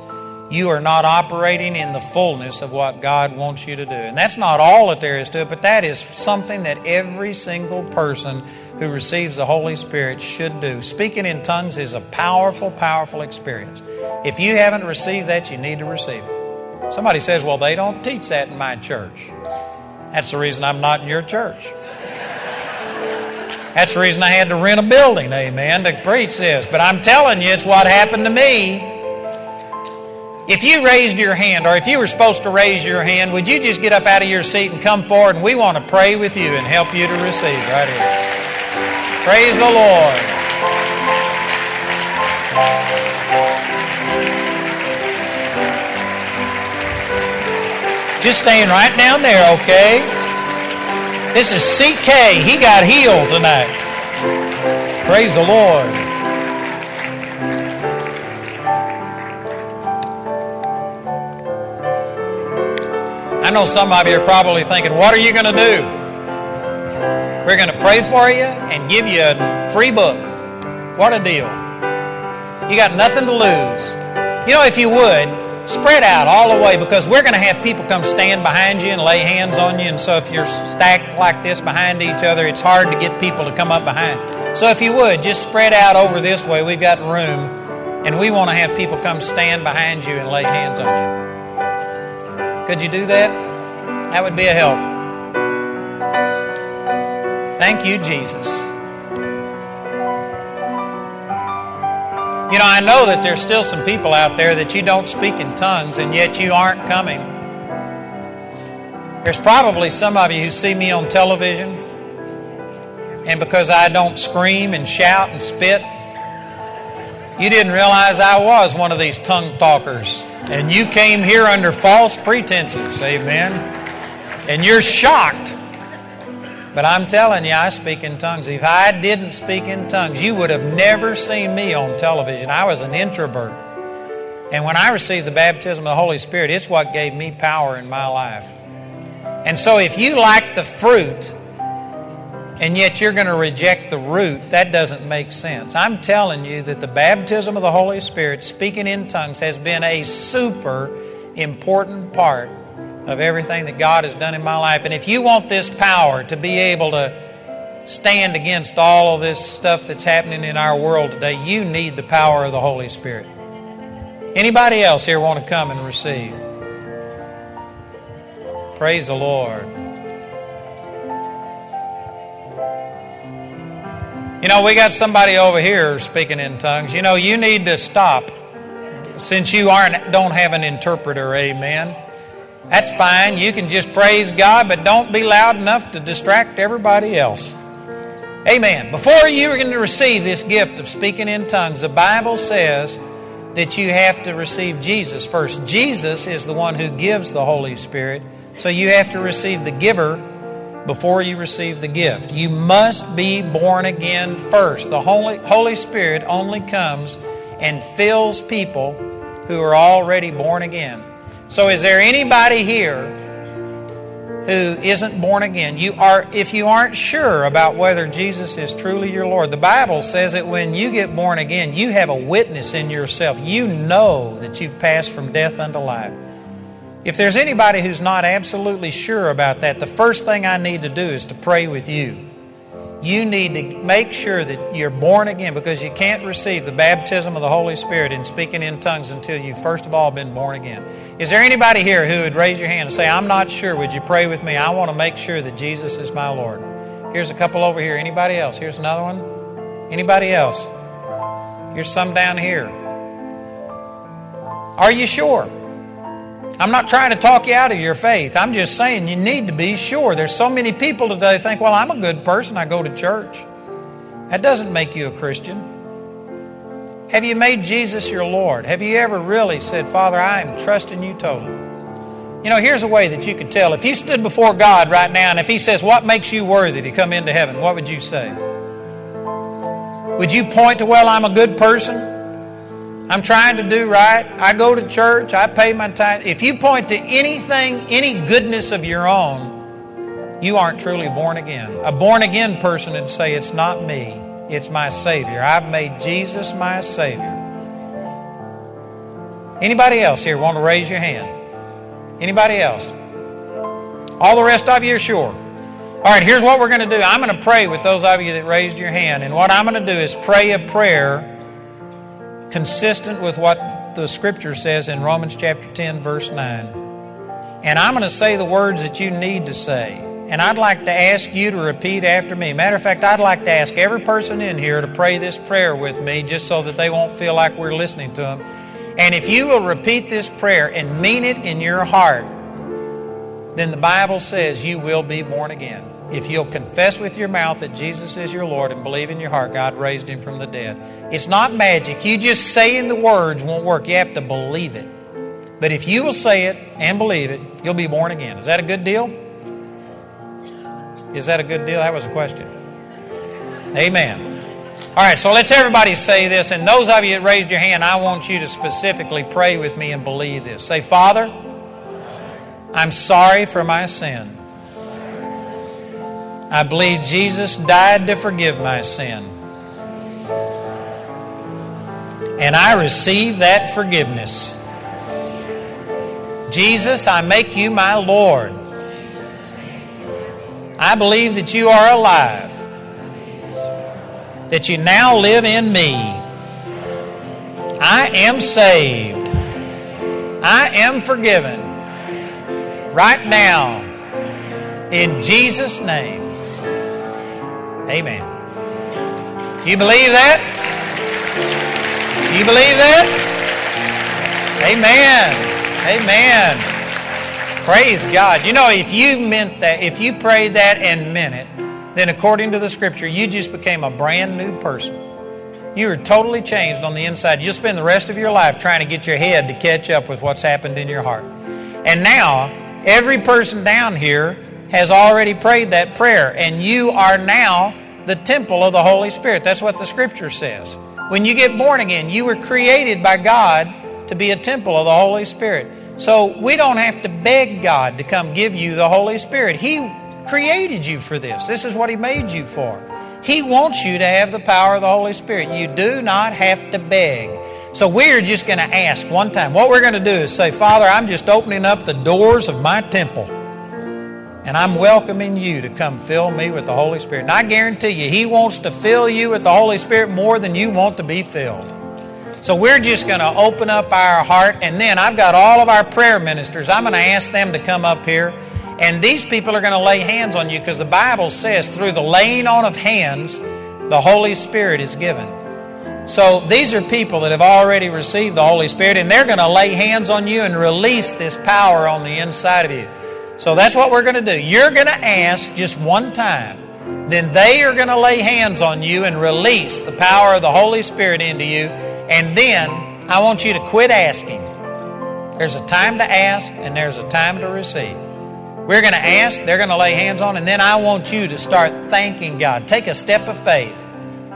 you are not operating in the fullness of what God wants you to do. And that's not all that there is to it, but that is something that every single person who receives the Holy Spirit should do. Speaking in tongues is a powerful, powerful experience. If you haven't received that, you need to receive it. Somebody says, well, they don't teach that in my church. That's the reason I'm not in your church. That's the reason I had to rent a building, amen, to preach this. But I'm telling you, it's what happened to me. If you raised your hand, or if you were supposed to raise your hand, would you just get up out of your seat and come forward and we want to pray with you and help you to receive right here. Praise the Lord. Just staying right down there, okay? This is CK. He got healed tonight. Praise the Lord. I know some of you are probably thinking, what are you going to do? We're going to pray for you and give you a free book. What a deal. You got nothing to lose. You know, if you would, spread out all the way because we're going to have people come stand behind you and lay hands on you. And so if you're stacked like this behind each other, it's hard to get people to come up behind. So if you would, just spread out over this way. We've got room. And we want to have people come stand behind you and lay hands on you. Could you do that? That would be a help. Thank you, Jesus. You know, I know that there's still some people out there that you don't speak in tongues and yet you aren't coming. There's probably some of you who see me on television and because I don't scream and shout and spit, you didn't realize I was one of these tongue talkers. And you came here under false pretenses. Amen. And you're shocked but I'm telling you, I speak in tongues. If I didn't speak in tongues, you would have never seen me on television. I was an introvert. And when I received the baptism of the Holy Spirit, it's what gave me power in my life. And so if you like the fruit, and yet you're going to reject the root, that doesn't make sense. I'm telling you that the baptism of the Holy Spirit, speaking in tongues, has been a super important part of everything that God has done in my life. And if you want this power to be able to stand against all of this stuff that's happening in our world today, you need the power of the Holy Spirit. Anybody else here want to come and receive? Praise the Lord. You know, we got somebody over here speaking in tongues. You know, you need to stop since you aren't don't have an interpreter. Amen. That's fine. You can just praise God, but don't be loud enough to distract everybody else. Amen. Before you are going to receive this gift of speaking in tongues, the Bible says that you have to receive Jesus first. Jesus is the one who gives the Holy Spirit, so you have to receive the giver before you receive the gift. You must be born again first. The Holy, Holy Spirit only comes and fills people who are already born again. So, is there anybody here who isn't born again? You are, if you aren't sure about whether Jesus is truly your Lord, the Bible says that when you get born again, you have a witness in yourself. You know that you've passed from death unto life. If there's anybody who's not absolutely sure about that, the first thing I need to do is to pray with you you need to make sure that you're born again because you can't receive the baptism of the Holy Spirit in speaking in tongues until you've first of all been born again. Is there anybody here who would raise your hand and say, I'm not sure? Would you pray with me? I want to make sure that Jesus is my Lord. Here's a couple over here. Anybody else? Here's another one. Anybody else? Here's some down here. Are you sure? I'm not trying to talk you out of your faith. I'm just saying you need to be sure. There's so many people today think, well, I'm a good person. I go to church. That doesn't make you a Christian. Have you made Jesus your Lord? Have you ever really said, Father, I am trusting you totally? You know, here's a way that you could tell. If you stood before God right now and if He says, What makes you worthy to come into heaven? What would you say? Would you point to, Well, I'm a good person? I'm trying to do right. I go to church. I pay my tithe. If you point to anything, any goodness of your own, you aren't truly born again. A born again person would say, It's not me, it's my Savior. I've made Jesus my Savior. Anybody else here want to raise your hand? Anybody else? All the rest of you are sure. All right, here's what we're going to do. I'm going to pray with those of you that raised your hand. And what I'm going to do is pray a prayer consistent with what the scripture says in Romans chapter 10, verse 9. And I'm going to say the words that you need to say. And I'd like to ask you to repeat after me. Matter of fact, I'd like to ask every person in here to pray this prayer with me just so that they won't feel like we're listening to them. And if you will repeat this prayer and mean it in your heart, then the Bible says you will be born again. If you'll confess with your mouth that Jesus is your Lord and believe in your heart God raised him from the dead. It's not magic. You just saying the words won't work. You have to believe it. But if you will say it and believe it, you'll be born again. Is that a good deal? Is that a good deal? That was a question. Amen. All right, so let's everybody say this. And those of you that raised your hand, I want you to specifically pray with me and believe this. Say, Father, I'm sorry for my sin. I believe Jesus died to forgive my sin. And I receive that forgiveness. Jesus, I make you my Lord. I believe that you are alive, that you now live in me. I am saved. I am forgiven. Right now, in Jesus' name. Amen. You believe that? You believe that? Amen. Amen. Praise God. You know, if you meant that, if you prayed that and meant it, then according to the scripture, you just became a brand new person. You are totally changed on the inside. You'll spend the rest of your life trying to get your head to catch up with what's happened in your heart. And now, every person down here has already prayed that prayer, and you are now the temple of the Holy Spirit. That's what the Scripture says. When you get born again, you were created by God to be a temple of the Holy Spirit. So we don't have to beg God to come give you the Holy Spirit. He created you for this. This is what He made you for. He wants you to have the power of the Holy Spirit. You do not have to beg. So we're just going to ask one time. What we're going to do is say, Father, I'm just opening up the doors of my temple. And I'm welcoming you to come fill me with the Holy Spirit. And I guarantee you, He wants to fill you with the Holy Spirit more than you want to be filled. So we're just going to open up our heart. And then I've got all of our prayer ministers. I'm going to ask them to come up here. And these people are going to lay hands on you because the Bible says through the laying on of hands, the Holy Spirit is given. So these are people that have already received the Holy Spirit, and they're going to lay hands on you and release this power on the inside of you. So that's what we're going to do. You're going to ask just one time. Then they are going to lay hands on you and release the power of the Holy Spirit into you. And then I want you to quit asking. There's a time to ask and there's a time to receive. We're going to ask, they're going to lay hands on, and then I want you to start thanking God. Take a step of faith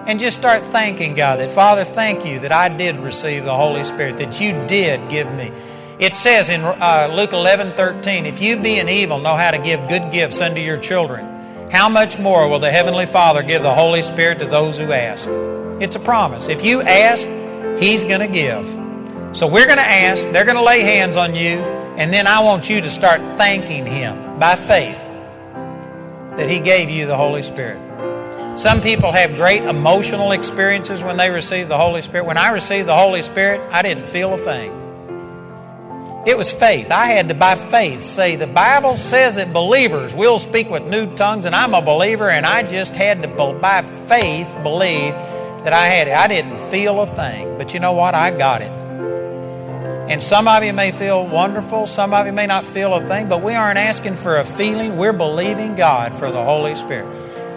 and just start thanking God that, Father, thank you that I did receive the Holy Spirit, that you did give me. It says in uh, Luke 11 13, if you being evil know how to give good gifts unto your children, how much more will the Heavenly Father give the Holy Spirit to those who ask? It's a promise. If you ask, He's going to give. So we're going to ask, they're going to lay hands on you, and then I want you to start thanking Him by faith that He gave you the Holy Spirit. Some people have great emotional experiences when they receive the Holy Spirit. When I received the Holy Spirit, I didn't feel a thing. It was faith. I had to, by faith, say, the Bible says that believers will speak with new tongues, and I'm a believer, and I just had to, by faith, believe that I had it. I didn't feel a thing. But you know what? I got it. And some of you may feel wonderful, some of you may not feel a thing, but we aren't asking for a feeling. We're believing God for the Holy Spirit.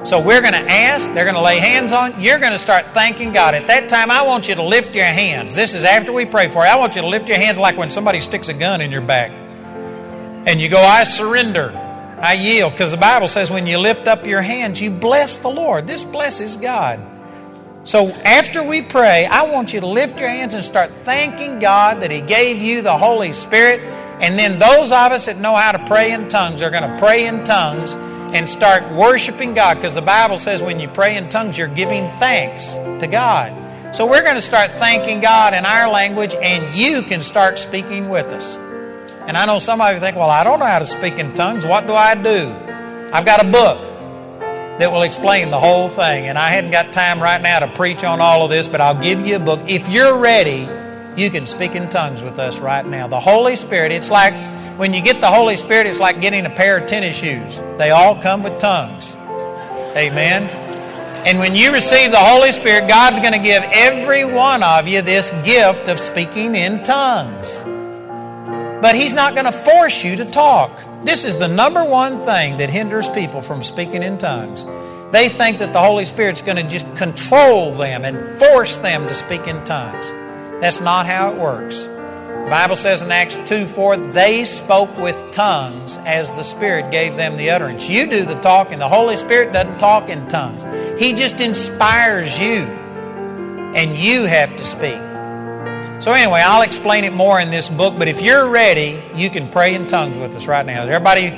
So we're going to ask, they're going to lay hands on, you're going to start thanking God. At that time, I want you to lift your hands. This is after we pray for you. I want you to lift your hands like when somebody sticks a gun in your back. And you go, I surrender. I yield. Because the Bible says when you lift up your hands, you bless the Lord. This blesses God. So after we pray, I want you to lift your hands and start thanking God that He gave you the Holy Spirit. And then those of us that know how to pray in tongues are going to pray in tongues and start worshiping God because the Bible says when you pray in tongues, you're giving thanks to God. So we're going to start thanking God in our language, and you can start speaking with us. And I know some of you think, well, I don't know how to speak in tongues. What do I do? I've got a book that will explain the whole thing. And I hadn't got time right now to preach on all of this, but I'll give you a book. If you're ready, you can speak in tongues with us right now. The Holy Spirit, it's like when you get the Holy Spirit, it's like getting a pair of tennis shoes. They all come with tongues. Amen. And when you receive the Holy Spirit, God's going to give every one of you this gift of speaking in tongues. But He's not going to force you to talk. This is the number one thing that hinders people from speaking in tongues. They think that the Holy Spirit's going to just control them and force them to speak in tongues. That's not how it works. The Bible says in Acts 2 4, they spoke with tongues as the Spirit gave them the utterance. You do the talking. The Holy Spirit doesn't talk in tongues, He just inspires you, and you have to speak. So, anyway, I'll explain it more in this book, but if you're ready, you can pray in tongues with us right now. Is everybody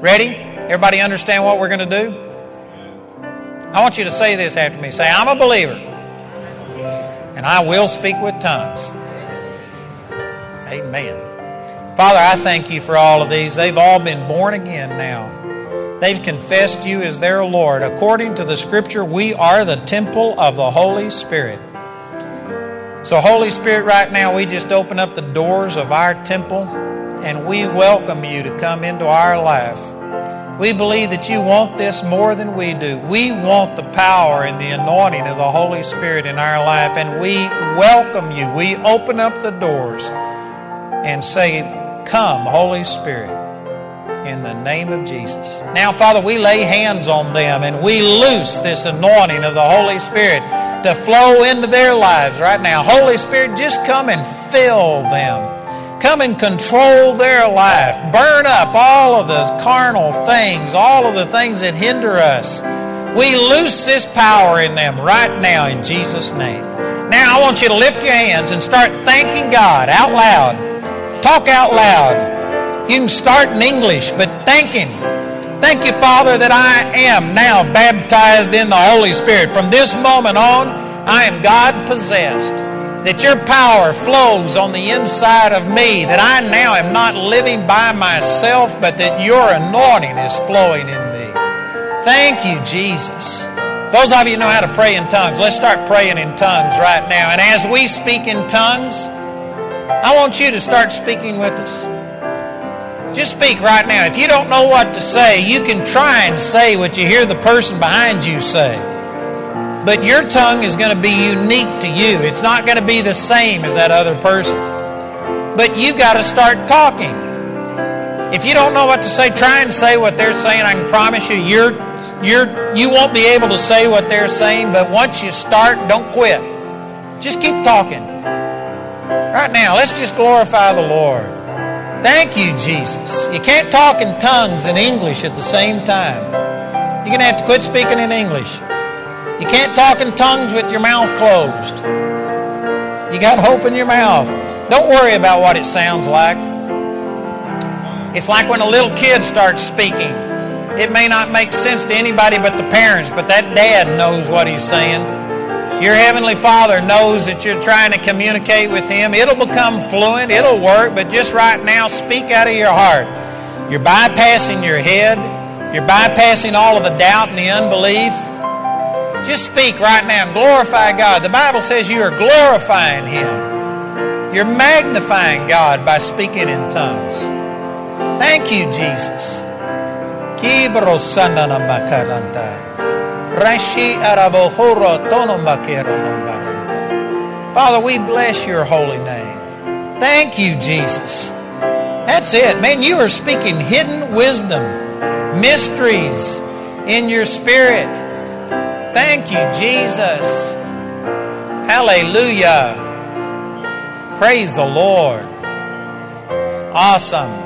ready? Everybody understand what we're going to do? I want you to say this after me. Say, I'm a believer and I will speak with tongues. Amen. Father, I thank you for all of these. They've all been born again now. They've confessed you as their Lord. According to the scripture, we are the temple of the Holy Spirit. So, Holy Spirit, right now, we just open up the doors of our temple and we welcome you to come into our life. We believe that you want this more than we do. We want the power and the anointing of the Holy Spirit in our life, and we welcome you. We open up the doors and say, Come, Holy Spirit, in the name of Jesus. Now, Father, we lay hands on them and we loose this anointing of the Holy Spirit to flow into their lives right now. Holy Spirit, just come and fill them. Come and control their life. Burn up all of the carnal things, all of the things that hinder us. We loose this power in them right now in Jesus' name. Now I want you to lift your hands and start thanking God out loud. Talk out loud. You can start in English, but thank Him. Thank you, Father, that I am now baptized in the Holy Spirit. From this moment on, I am God possessed. that your power flows on the inside of me, that I now am not living by myself, but that your anointing is flowing in me. Thank you, Jesus. Those of you know how to pray in tongues, let's start praying in tongues right now. And as we speak in tongues, I want you to start speaking with us. Just speak right now. If you don't know what to say, you can try and say what you hear the person behind you say. But your tongue is going to be unique to you. It's not going to be the same as that other person. But you've got to start talking. If you don't know what to say, try and say what they're saying. I can promise you, you're, you're, you won't be able to say what they're saying. But once you start, don't quit. Just keep talking. Right now, let's just glorify the Lord. Thank you, Jesus. You can't talk in tongues and English at the same time. You're going to have to quit speaking in English. You can't talk in tongues with your mouth closed. You got hope in your mouth. Don't worry about what it sounds like. It's like when a little kid starts speaking. It may not make sense to anybody but the parents, but that dad knows what he's saying. Your Heavenly Father knows that you're trying to communicate with Him. It'll become fluent, it'll work, but just right now, speak out of your heart. You're bypassing your head, you're bypassing all of the doubt and the unbelief. Just speak right now and glorify God. The Bible says you are glorifying Him. You're magnifying God by speaking in tongues. Thank you, Jesus. Father, we bless your holy name. Thank you, Jesus. That's it. Man, you are speaking hidden wisdom, mysteries in your spirit. Thank you, Jesus. Hallelujah. Praise the Lord. Awesome.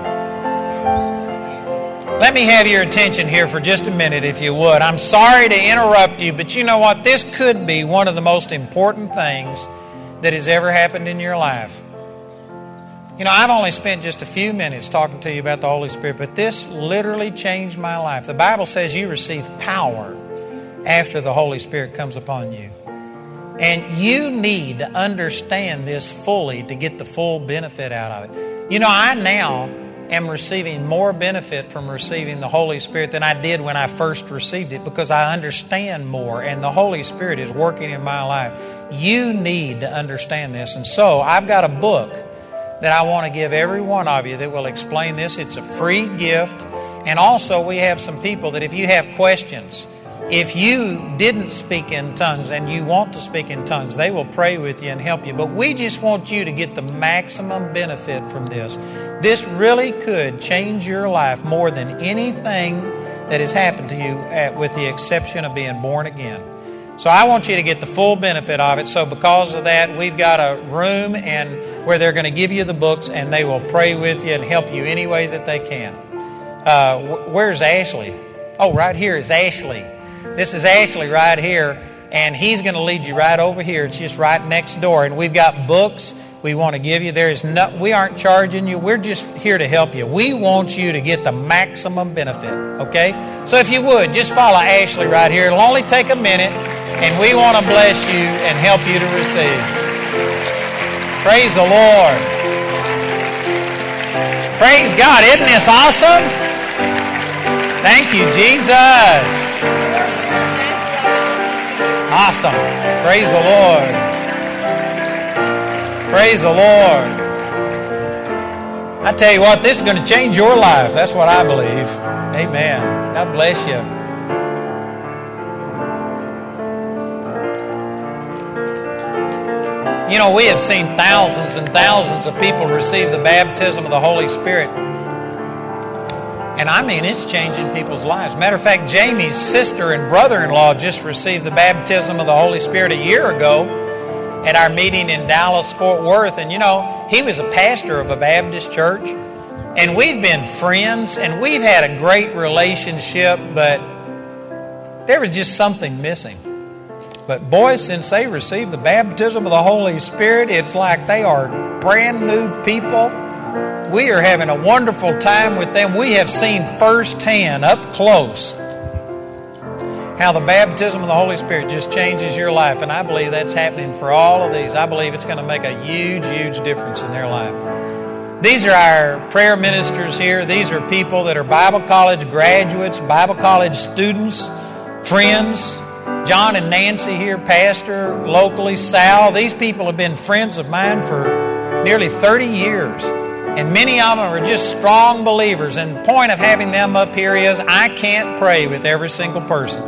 Let me have your attention here for just a minute, if you would. I'm sorry to interrupt you, but you know what? This could be one of the most important things that has ever happened in your life. You know, I've only spent just a few minutes talking to you about the Holy Spirit, but this literally changed my life. The Bible says you receive power after the Holy Spirit comes upon you. And you need to understand this fully to get the full benefit out of it. You know, I now am receiving more benefit from receiving the Holy Spirit than I did when I first received it because I understand more and the Holy Spirit is working in my life. You need to understand this. And so I've got a book that I want to give every one of you that will explain this. It's a free gift. And also, we have some people that if you have questions, if you didn't speak in tongues and you want to speak in tongues, they will pray with you and help you. But we just want you to get the maximum benefit from this. This really could change your life more than anything that has happened to you, at, with the exception of being born again. So I want you to get the full benefit of it. So because of that, we've got a room and where they're going to give you the books and they will pray with you and help you any way that they can. Uh, where's Ashley? Oh, right here is Ashley. This is Ashley right here, and he's going to lead you right over here. It's just right next door, and we've got books we want to give you. There is no, we aren't charging you. We're just here to help you. We want you to get the maximum benefit. Okay, so if you would just follow Ashley right here. It'll only take a minute, and we want to bless you and help you to receive. Praise the Lord. Praise God. Isn't this awesome? Thank you, Jesus. Awesome. Praise the Lord. Praise the Lord. I tell you what, this is going to change your life. That's what I believe. Amen. God bless you. You know, we have seen thousands and thousands of people receive the baptism of the Holy Spirit. And I mean, it's changing people's lives. Matter of fact, Jamie's sister and brother in law just received the baptism of the Holy Spirit a year ago at our meeting in Dallas, Fort Worth. And you know, he was a pastor of a Baptist church. And we've been friends and we've had a great relationship, but there was just something missing. But boy, since they received the baptism of the Holy Spirit, it's like they are brand new people we are having a wonderful time with them. We have seen firsthand, up close, how the baptism of the Holy Spirit just changes your life. And I believe that's happening for all of these. I believe it's going to make a huge, huge difference in their life. These are our prayer ministers here. These are people that are Bible college graduates, Bible college students, friends. John and Nancy here, pastor locally, Sal. These people have been friends of mine for nearly 30 years. And many of them are just strong believers. And the point of having them up here is I can't pray with every single person.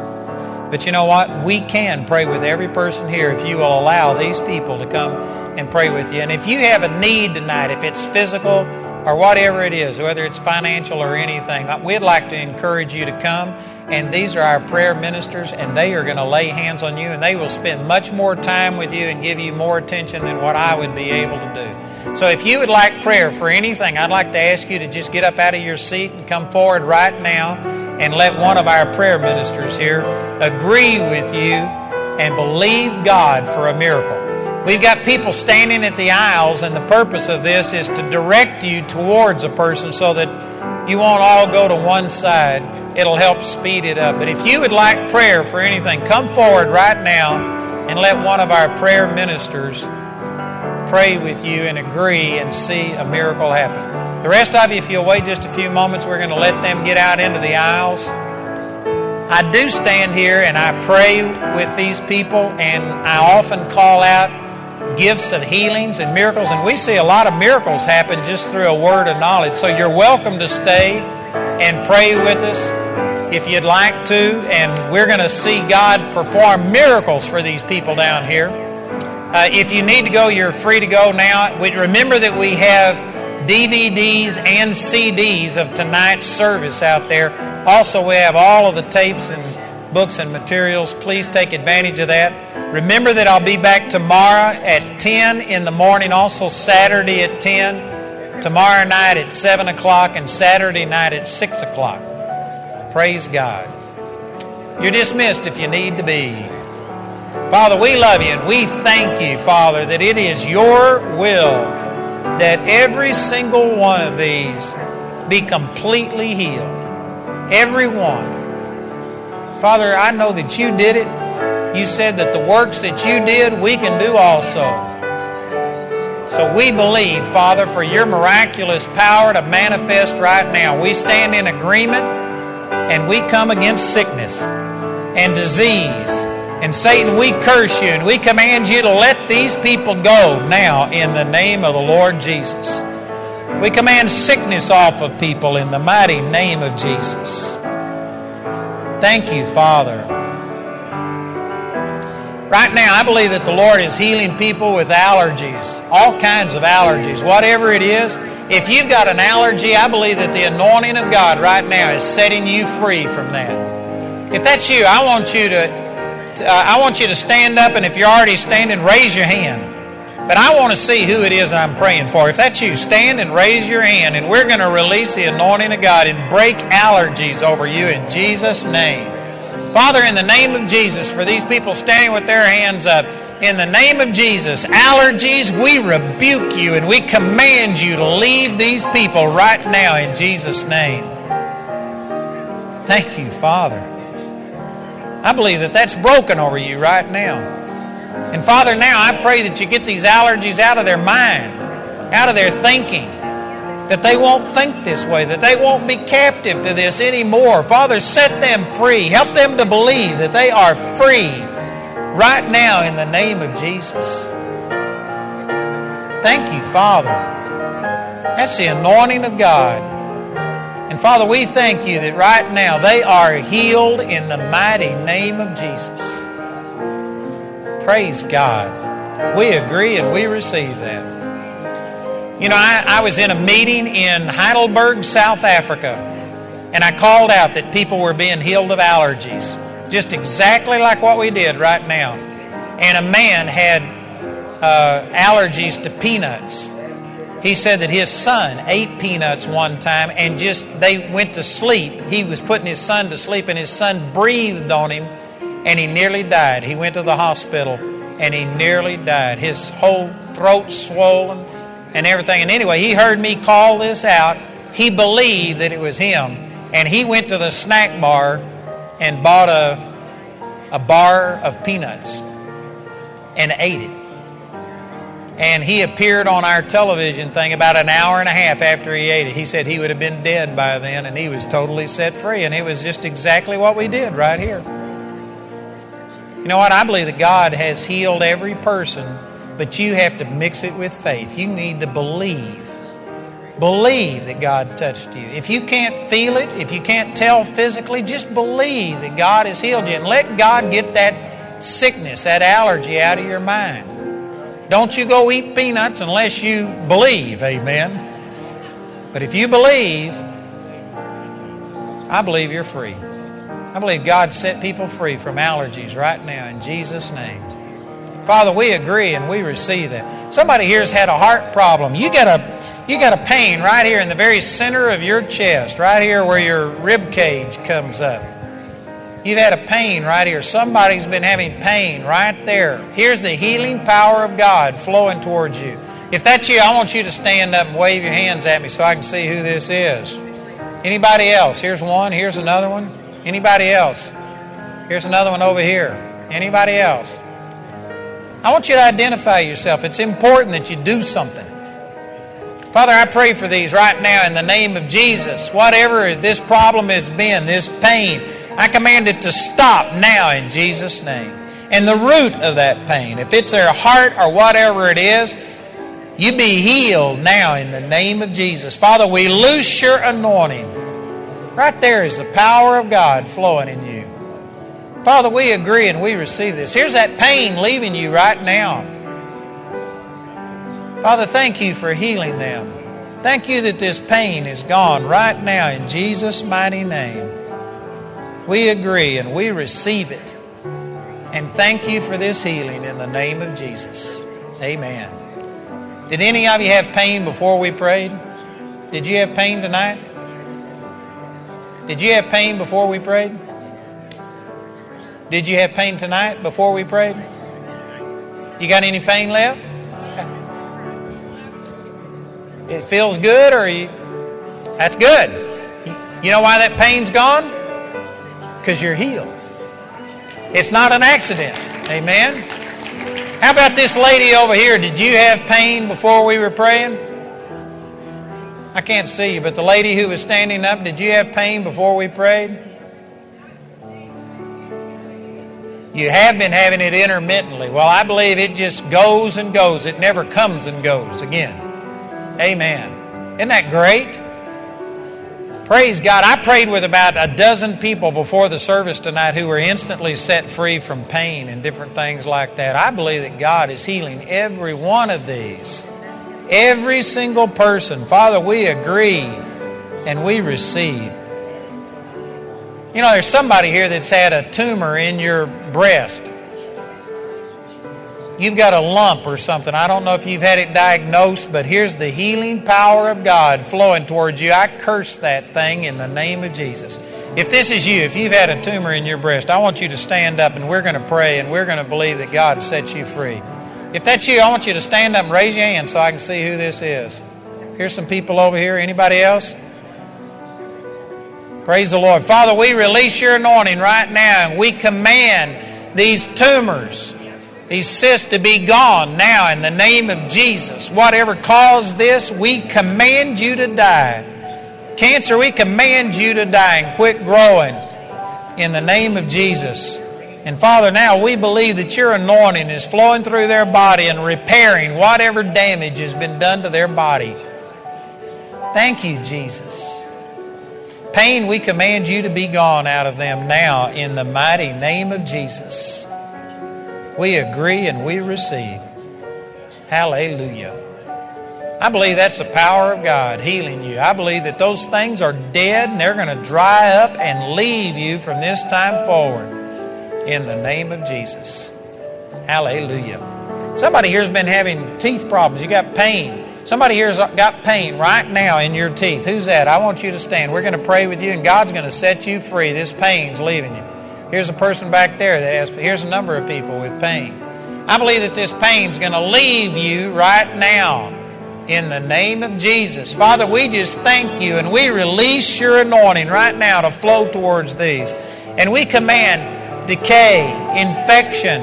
But you know what? We can pray with every person here if you will allow these people to come and pray with you. And if you have a need tonight, if it's physical or whatever it is, whether it's financial or anything, uh, we'd like to encourage you to come. And these are our prayer ministers, and they are going to lay hands on you, and they will spend much more time with you and give you more attention than what I would be able to do. So if you would like prayer for anything, I'd like to ask you to just get up out of your seat and come forward right now and let one of our prayer ministers here agree with you and believe God for a miracle. We've got people standing at the aisles, and the purpose of this is to direct you towards a person so that you won't all go to one side. It'll help speed it up. But if you would like prayer for anything, come forward right now and let one of our prayer ministers pray with you and agree and see a miracle happen. The rest of you, if you'll wait just a few moments, we're going to let them get out into the aisles. I do stand here and I pray with these people, and I often call out gifts of healings and miracles, and we see a lot of miracles happen just through a word of knowledge. So you're welcome to stay and pray with us if you'd like to, and we're going to see God perform miracles for these people down here. Uh, if you need to go, you're free to go now. Remember that we have DVDs and CDs of tonight's service out there. Also, we have all of the tapes and books and materials. Please take advantage of that. Remember that I'll be back tomorrow at 10 in the morning, also Saturday at 10, tomorrow night at 7 o'clock, and Saturday night at 6 o'clock. Praise God. You're dismissed if you need to be. Father, we love you and we thank you, Father, that it is your will that every single one of these be completely healed. Every one. Father, I know that you did it. You said that the works that you did, we can do also. So we believe, Father, for your miraculous power to manifest right now. We stand in agreement and we come against sickness and disease and Satan, we curse you and we command you to let these people go now in the name of the Lord Jesus. We command sickness off of people in the mighty name of Jesus. Thank you, Father. Right now, I believe that the Lord is healing people with allergies, all kinds of allergies, whatever it is. If you've got an allergy, I believe that the anointing of God right now is setting you free from that. If that's you, I want you to uh, I want you to stand up, and if you're already standing, raise your hand. But I want to see who it is I'm praying for. If that's you, stand and raise your hand, and we're going to release the anointing of God and break allergies over you in Jesus' name. Father, in the name of Jesus, for these people standing with their hands up, in the name of Jesus, allergies, we rebuke you and we command you to leave these people right now in Jesus' name. Thank you, Father. I believe that that's broken over you right now. And Father, now I pray that you get these allergies out of their mind, out of their thinking, that they won't think this way, that they won't be captive to this anymore. Father, set them free. Help them to believe that they are free right now in the name of Jesus. Thank you, Father. That's the anointing of God. Father, we thank you that right now they are healed in the mighty name of Jesus. Praise God. We agree and we receive that. You know, I, I was in a meeting in Heidelberg, South Africa, and I called out that people were being healed of allergies, just exactly like what we did right now. And a man had uh, allergies to peanuts he said that his son ate peanuts one time and just they went to sleep. He was putting his son to sleep and his son breathed on him and he nearly died. He went to the hospital and he nearly died. His whole throat swollen and everything. And anyway, he heard me call this out. He believed that it was him and he went to the snack bar and bought a a bar of peanuts and ate it. And he appeared on our television thing about an hour and a half after he ate it. He said he would have been dead by then, and he was totally set free. And it was just exactly what we did right here. You know what? I believe that God has healed every person, but you have to mix it with faith. You need to believe. Believe that God touched you. If you can't feel it, if you can't tell physically, just believe that God has healed you and let God get that sickness, that allergy out of your mind. Don't you go eat peanuts unless you believe, amen. But if you believe, I believe you're free. I believe God set people free from allergies right now in Jesus' name. Father, we agree and we receive that. Somebody here's had a heart problem. You got a you got a pain right here in the very center of your chest, right here where your rib cage comes up. You've had a pain right here. Somebody's been having pain right there. Here's the healing power of God flowing towards you. If that's you, I want you to stand up and wave your hands at me so I can see who this is. Anybody else? Here's one. Here's another one. Anybody else? Here's another one over here. Anybody else? I want you to identify yourself. It's important that you do something. Father, I pray for these right now in the name of Jesus. Whatever this problem has been, this pain, I command it to stop now in Jesus' name. And the root of that pain, if it's their heart or whatever it is, you be healed now in the name of Jesus. Father, we loose your anointing. Right there is the power of God flowing in you. Father, we agree and we receive this. Here's that pain leaving you right now. Father, thank you for healing them. Thank you that this pain is gone right now in Jesus' mighty name. We agree and we receive it. And thank you for this healing in the name of Jesus. Amen. Did any of you have pain before we prayed? Did you have pain tonight? Did you have pain before we prayed? Did you have pain tonight before we prayed? You got any pain left? It feels good or you That's good. You know why that pain's gone? Because you're healed. It's not an accident. Amen. How about this lady over here? Did you have pain before we were praying? I can't see you, but the lady who was standing up, did you have pain before we prayed? You have been having it intermittently. Well, I believe it just goes and goes. It never comes and goes again. Amen. Isn't that great? Praise God. I prayed with about a dozen people before the service tonight who were instantly set free from pain and different things like that. I believe that God is healing every one of these. Every single person. Father, we agree and we receive. You know, there's somebody here that's had a tumor in your breast you've got a lump or something. I don't know if you've had it diagnosed, but here's the healing power of God flowing towards you. I curse that thing in the name of Jesus. If this is you, if you've had a tumor in your breast, I want you to stand up and we're going to pray and we're going to believe that God sets you free. If that's you, I want you to stand up and raise your hand so I can see who this is. Here's some people over here. Anybody else? Praise the Lord. Father, we release your anointing right now and we command these tumors these cysts to be gone now in the name of Jesus. Whatever caused this, we command you to die. Cancer, we command you to die and quit growing in the name of Jesus. And Father, now we believe that your anointing is flowing through their body and repairing whatever damage has been done to their body. Thank you, Jesus. Pain, we command you to be gone out of them now in the mighty name of Jesus. We agree and we receive. Hallelujah. I believe that's the power of God healing you. I believe that those things are dead and they're going to dry up and leave you from this time forward in the name of Jesus. Hallelujah. Somebody here's been having teeth problems. You got pain. Somebody here's got pain right now in your teeth. Who's that? I want you to stand. We're going to pray with you and God's going to set you free. This pain's leaving you. Here's a person back there that has, here's a number of people with pain. I believe that this pain is going to leave you right now in the name of Jesus. Father, we just thank you and we release your anointing right now to flow towards these. And we command decay, infection,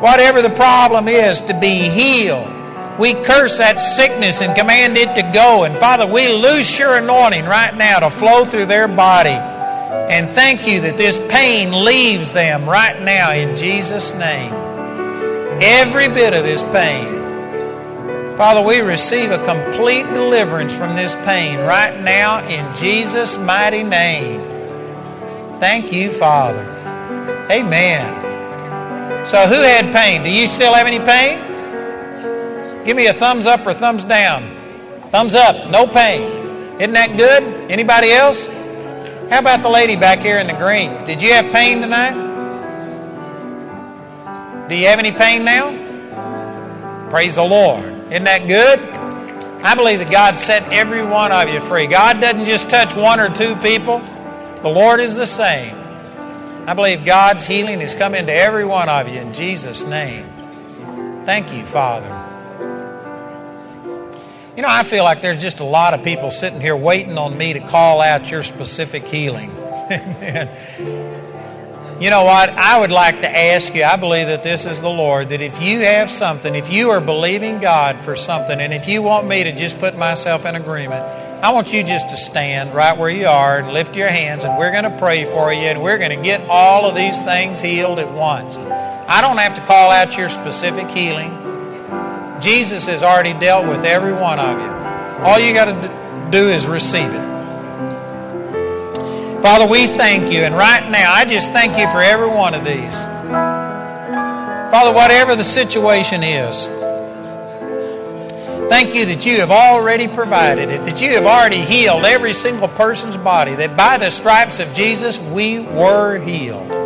whatever the problem is, to be healed. We curse that sickness and command it to go. And Father, we loose your anointing right now to flow through their body. And thank you that this pain leaves them right now in Jesus' name. Every bit of this pain. Father, we receive a complete deliverance from this pain right now in Jesus' mighty name. Thank you, Father. Amen. So, who had pain? Do you still have any pain? Give me a thumbs up or thumbs down. Thumbs up, no pain. Isn't that good? Anybody else? How about the lady back here in the green? Did you have pain tonight? Do you have any pain now? Praise the Lord. Isn't that good? I believe that God set every one of you free. God doesn't just touch one or two people, the Lord is the same. I believe God's healing has come into every one of you in Jesus' name. Thank you, Father. You know, I feel like there's just a lot of people sitting here waiting on me to call out your specific healing. you know what? I would like to ask you, I believe that this is the Lord, that if you have something, if you are believing God for something, and if you want me to just put myself in agreement, I want you just to stand right where you are and lift your hands, and we're going to pray for you, and we're going to get all of these things healed at once. I don't have to call out your specific healing. Jesus has already dealt with every one of you. All you got to do is receive it. Father, we thank you, and right now, I just thank you for every one of these. Father, whatever the situation is, Thank you that you have already provided it, that you have already healed every single person's body, that by the stripes of Jesus we were healed.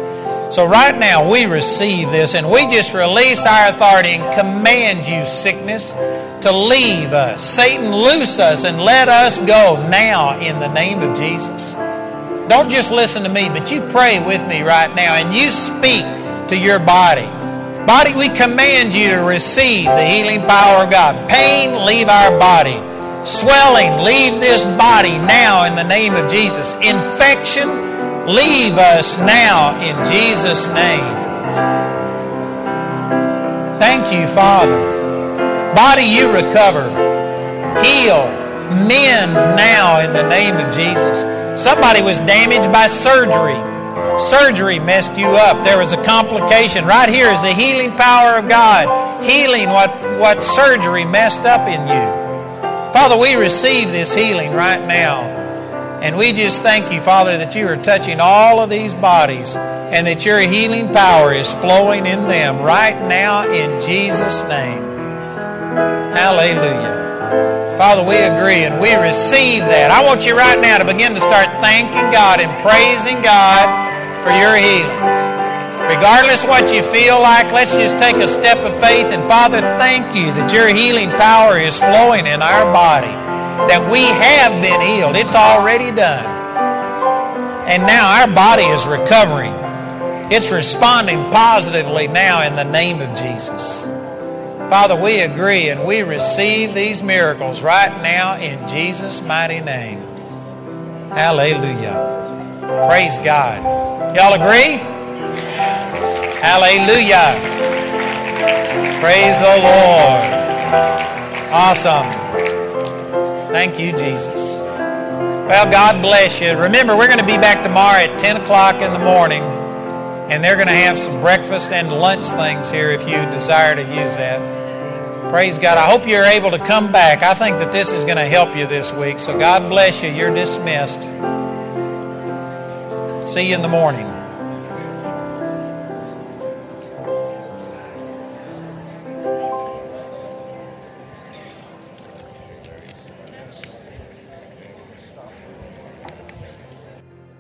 So, right now, we receive this and we just release our authority and command you, sickness, to leave us. Satan, loose us and let us go now in the name of Jesus. Don't just listen to me, but you pray with me right now and you speak to your body. Body, we command you to receive the healing power of God. Pain, leave our body. Swelling, leave this body now in the name of Jesus. Infection, leave us now in Jesus' name. Thank you, Father. Body, you recover. Heal. Mend now in the name of Jesus. Somebody was damaged by surgery. Surgery messed you up. There was a complication. Right here is the healing power of God, healing what, what surgery messed up in you. Father, we receive this healing right now. And we just thank you, Father, that you are touching all of these bodies and that your healing power is flowing in them right now in Jesus' name. Hallelujah. Father, we agree and we receive that. I want you right now to begin to start thanking God and praising God for your healing. Regardless what you feel like, let's just take a step of faith. And Father, thank you that your healing power is flowing in our body, that we have been healed. It's already done. And now our body is recovering. It's responding positively now in the name of Jesus. Father, we agree and we receive these miracles right now in Jesus' mighty name. Hallelujah. Praise God. Y'all agree? Hallelujah. Praise the Lord. Awesome. Thank you, Jesus. Well, God bless you. Remember, we're going to be back tomorrow at 10 o'clock in the morning, and they're going to have some breakfast and lunch things here if you desire to use that. Praise God. I hope you're able to come back. I think that this is going to help you this week. So God bless you. You're dismissed. See you in the morning.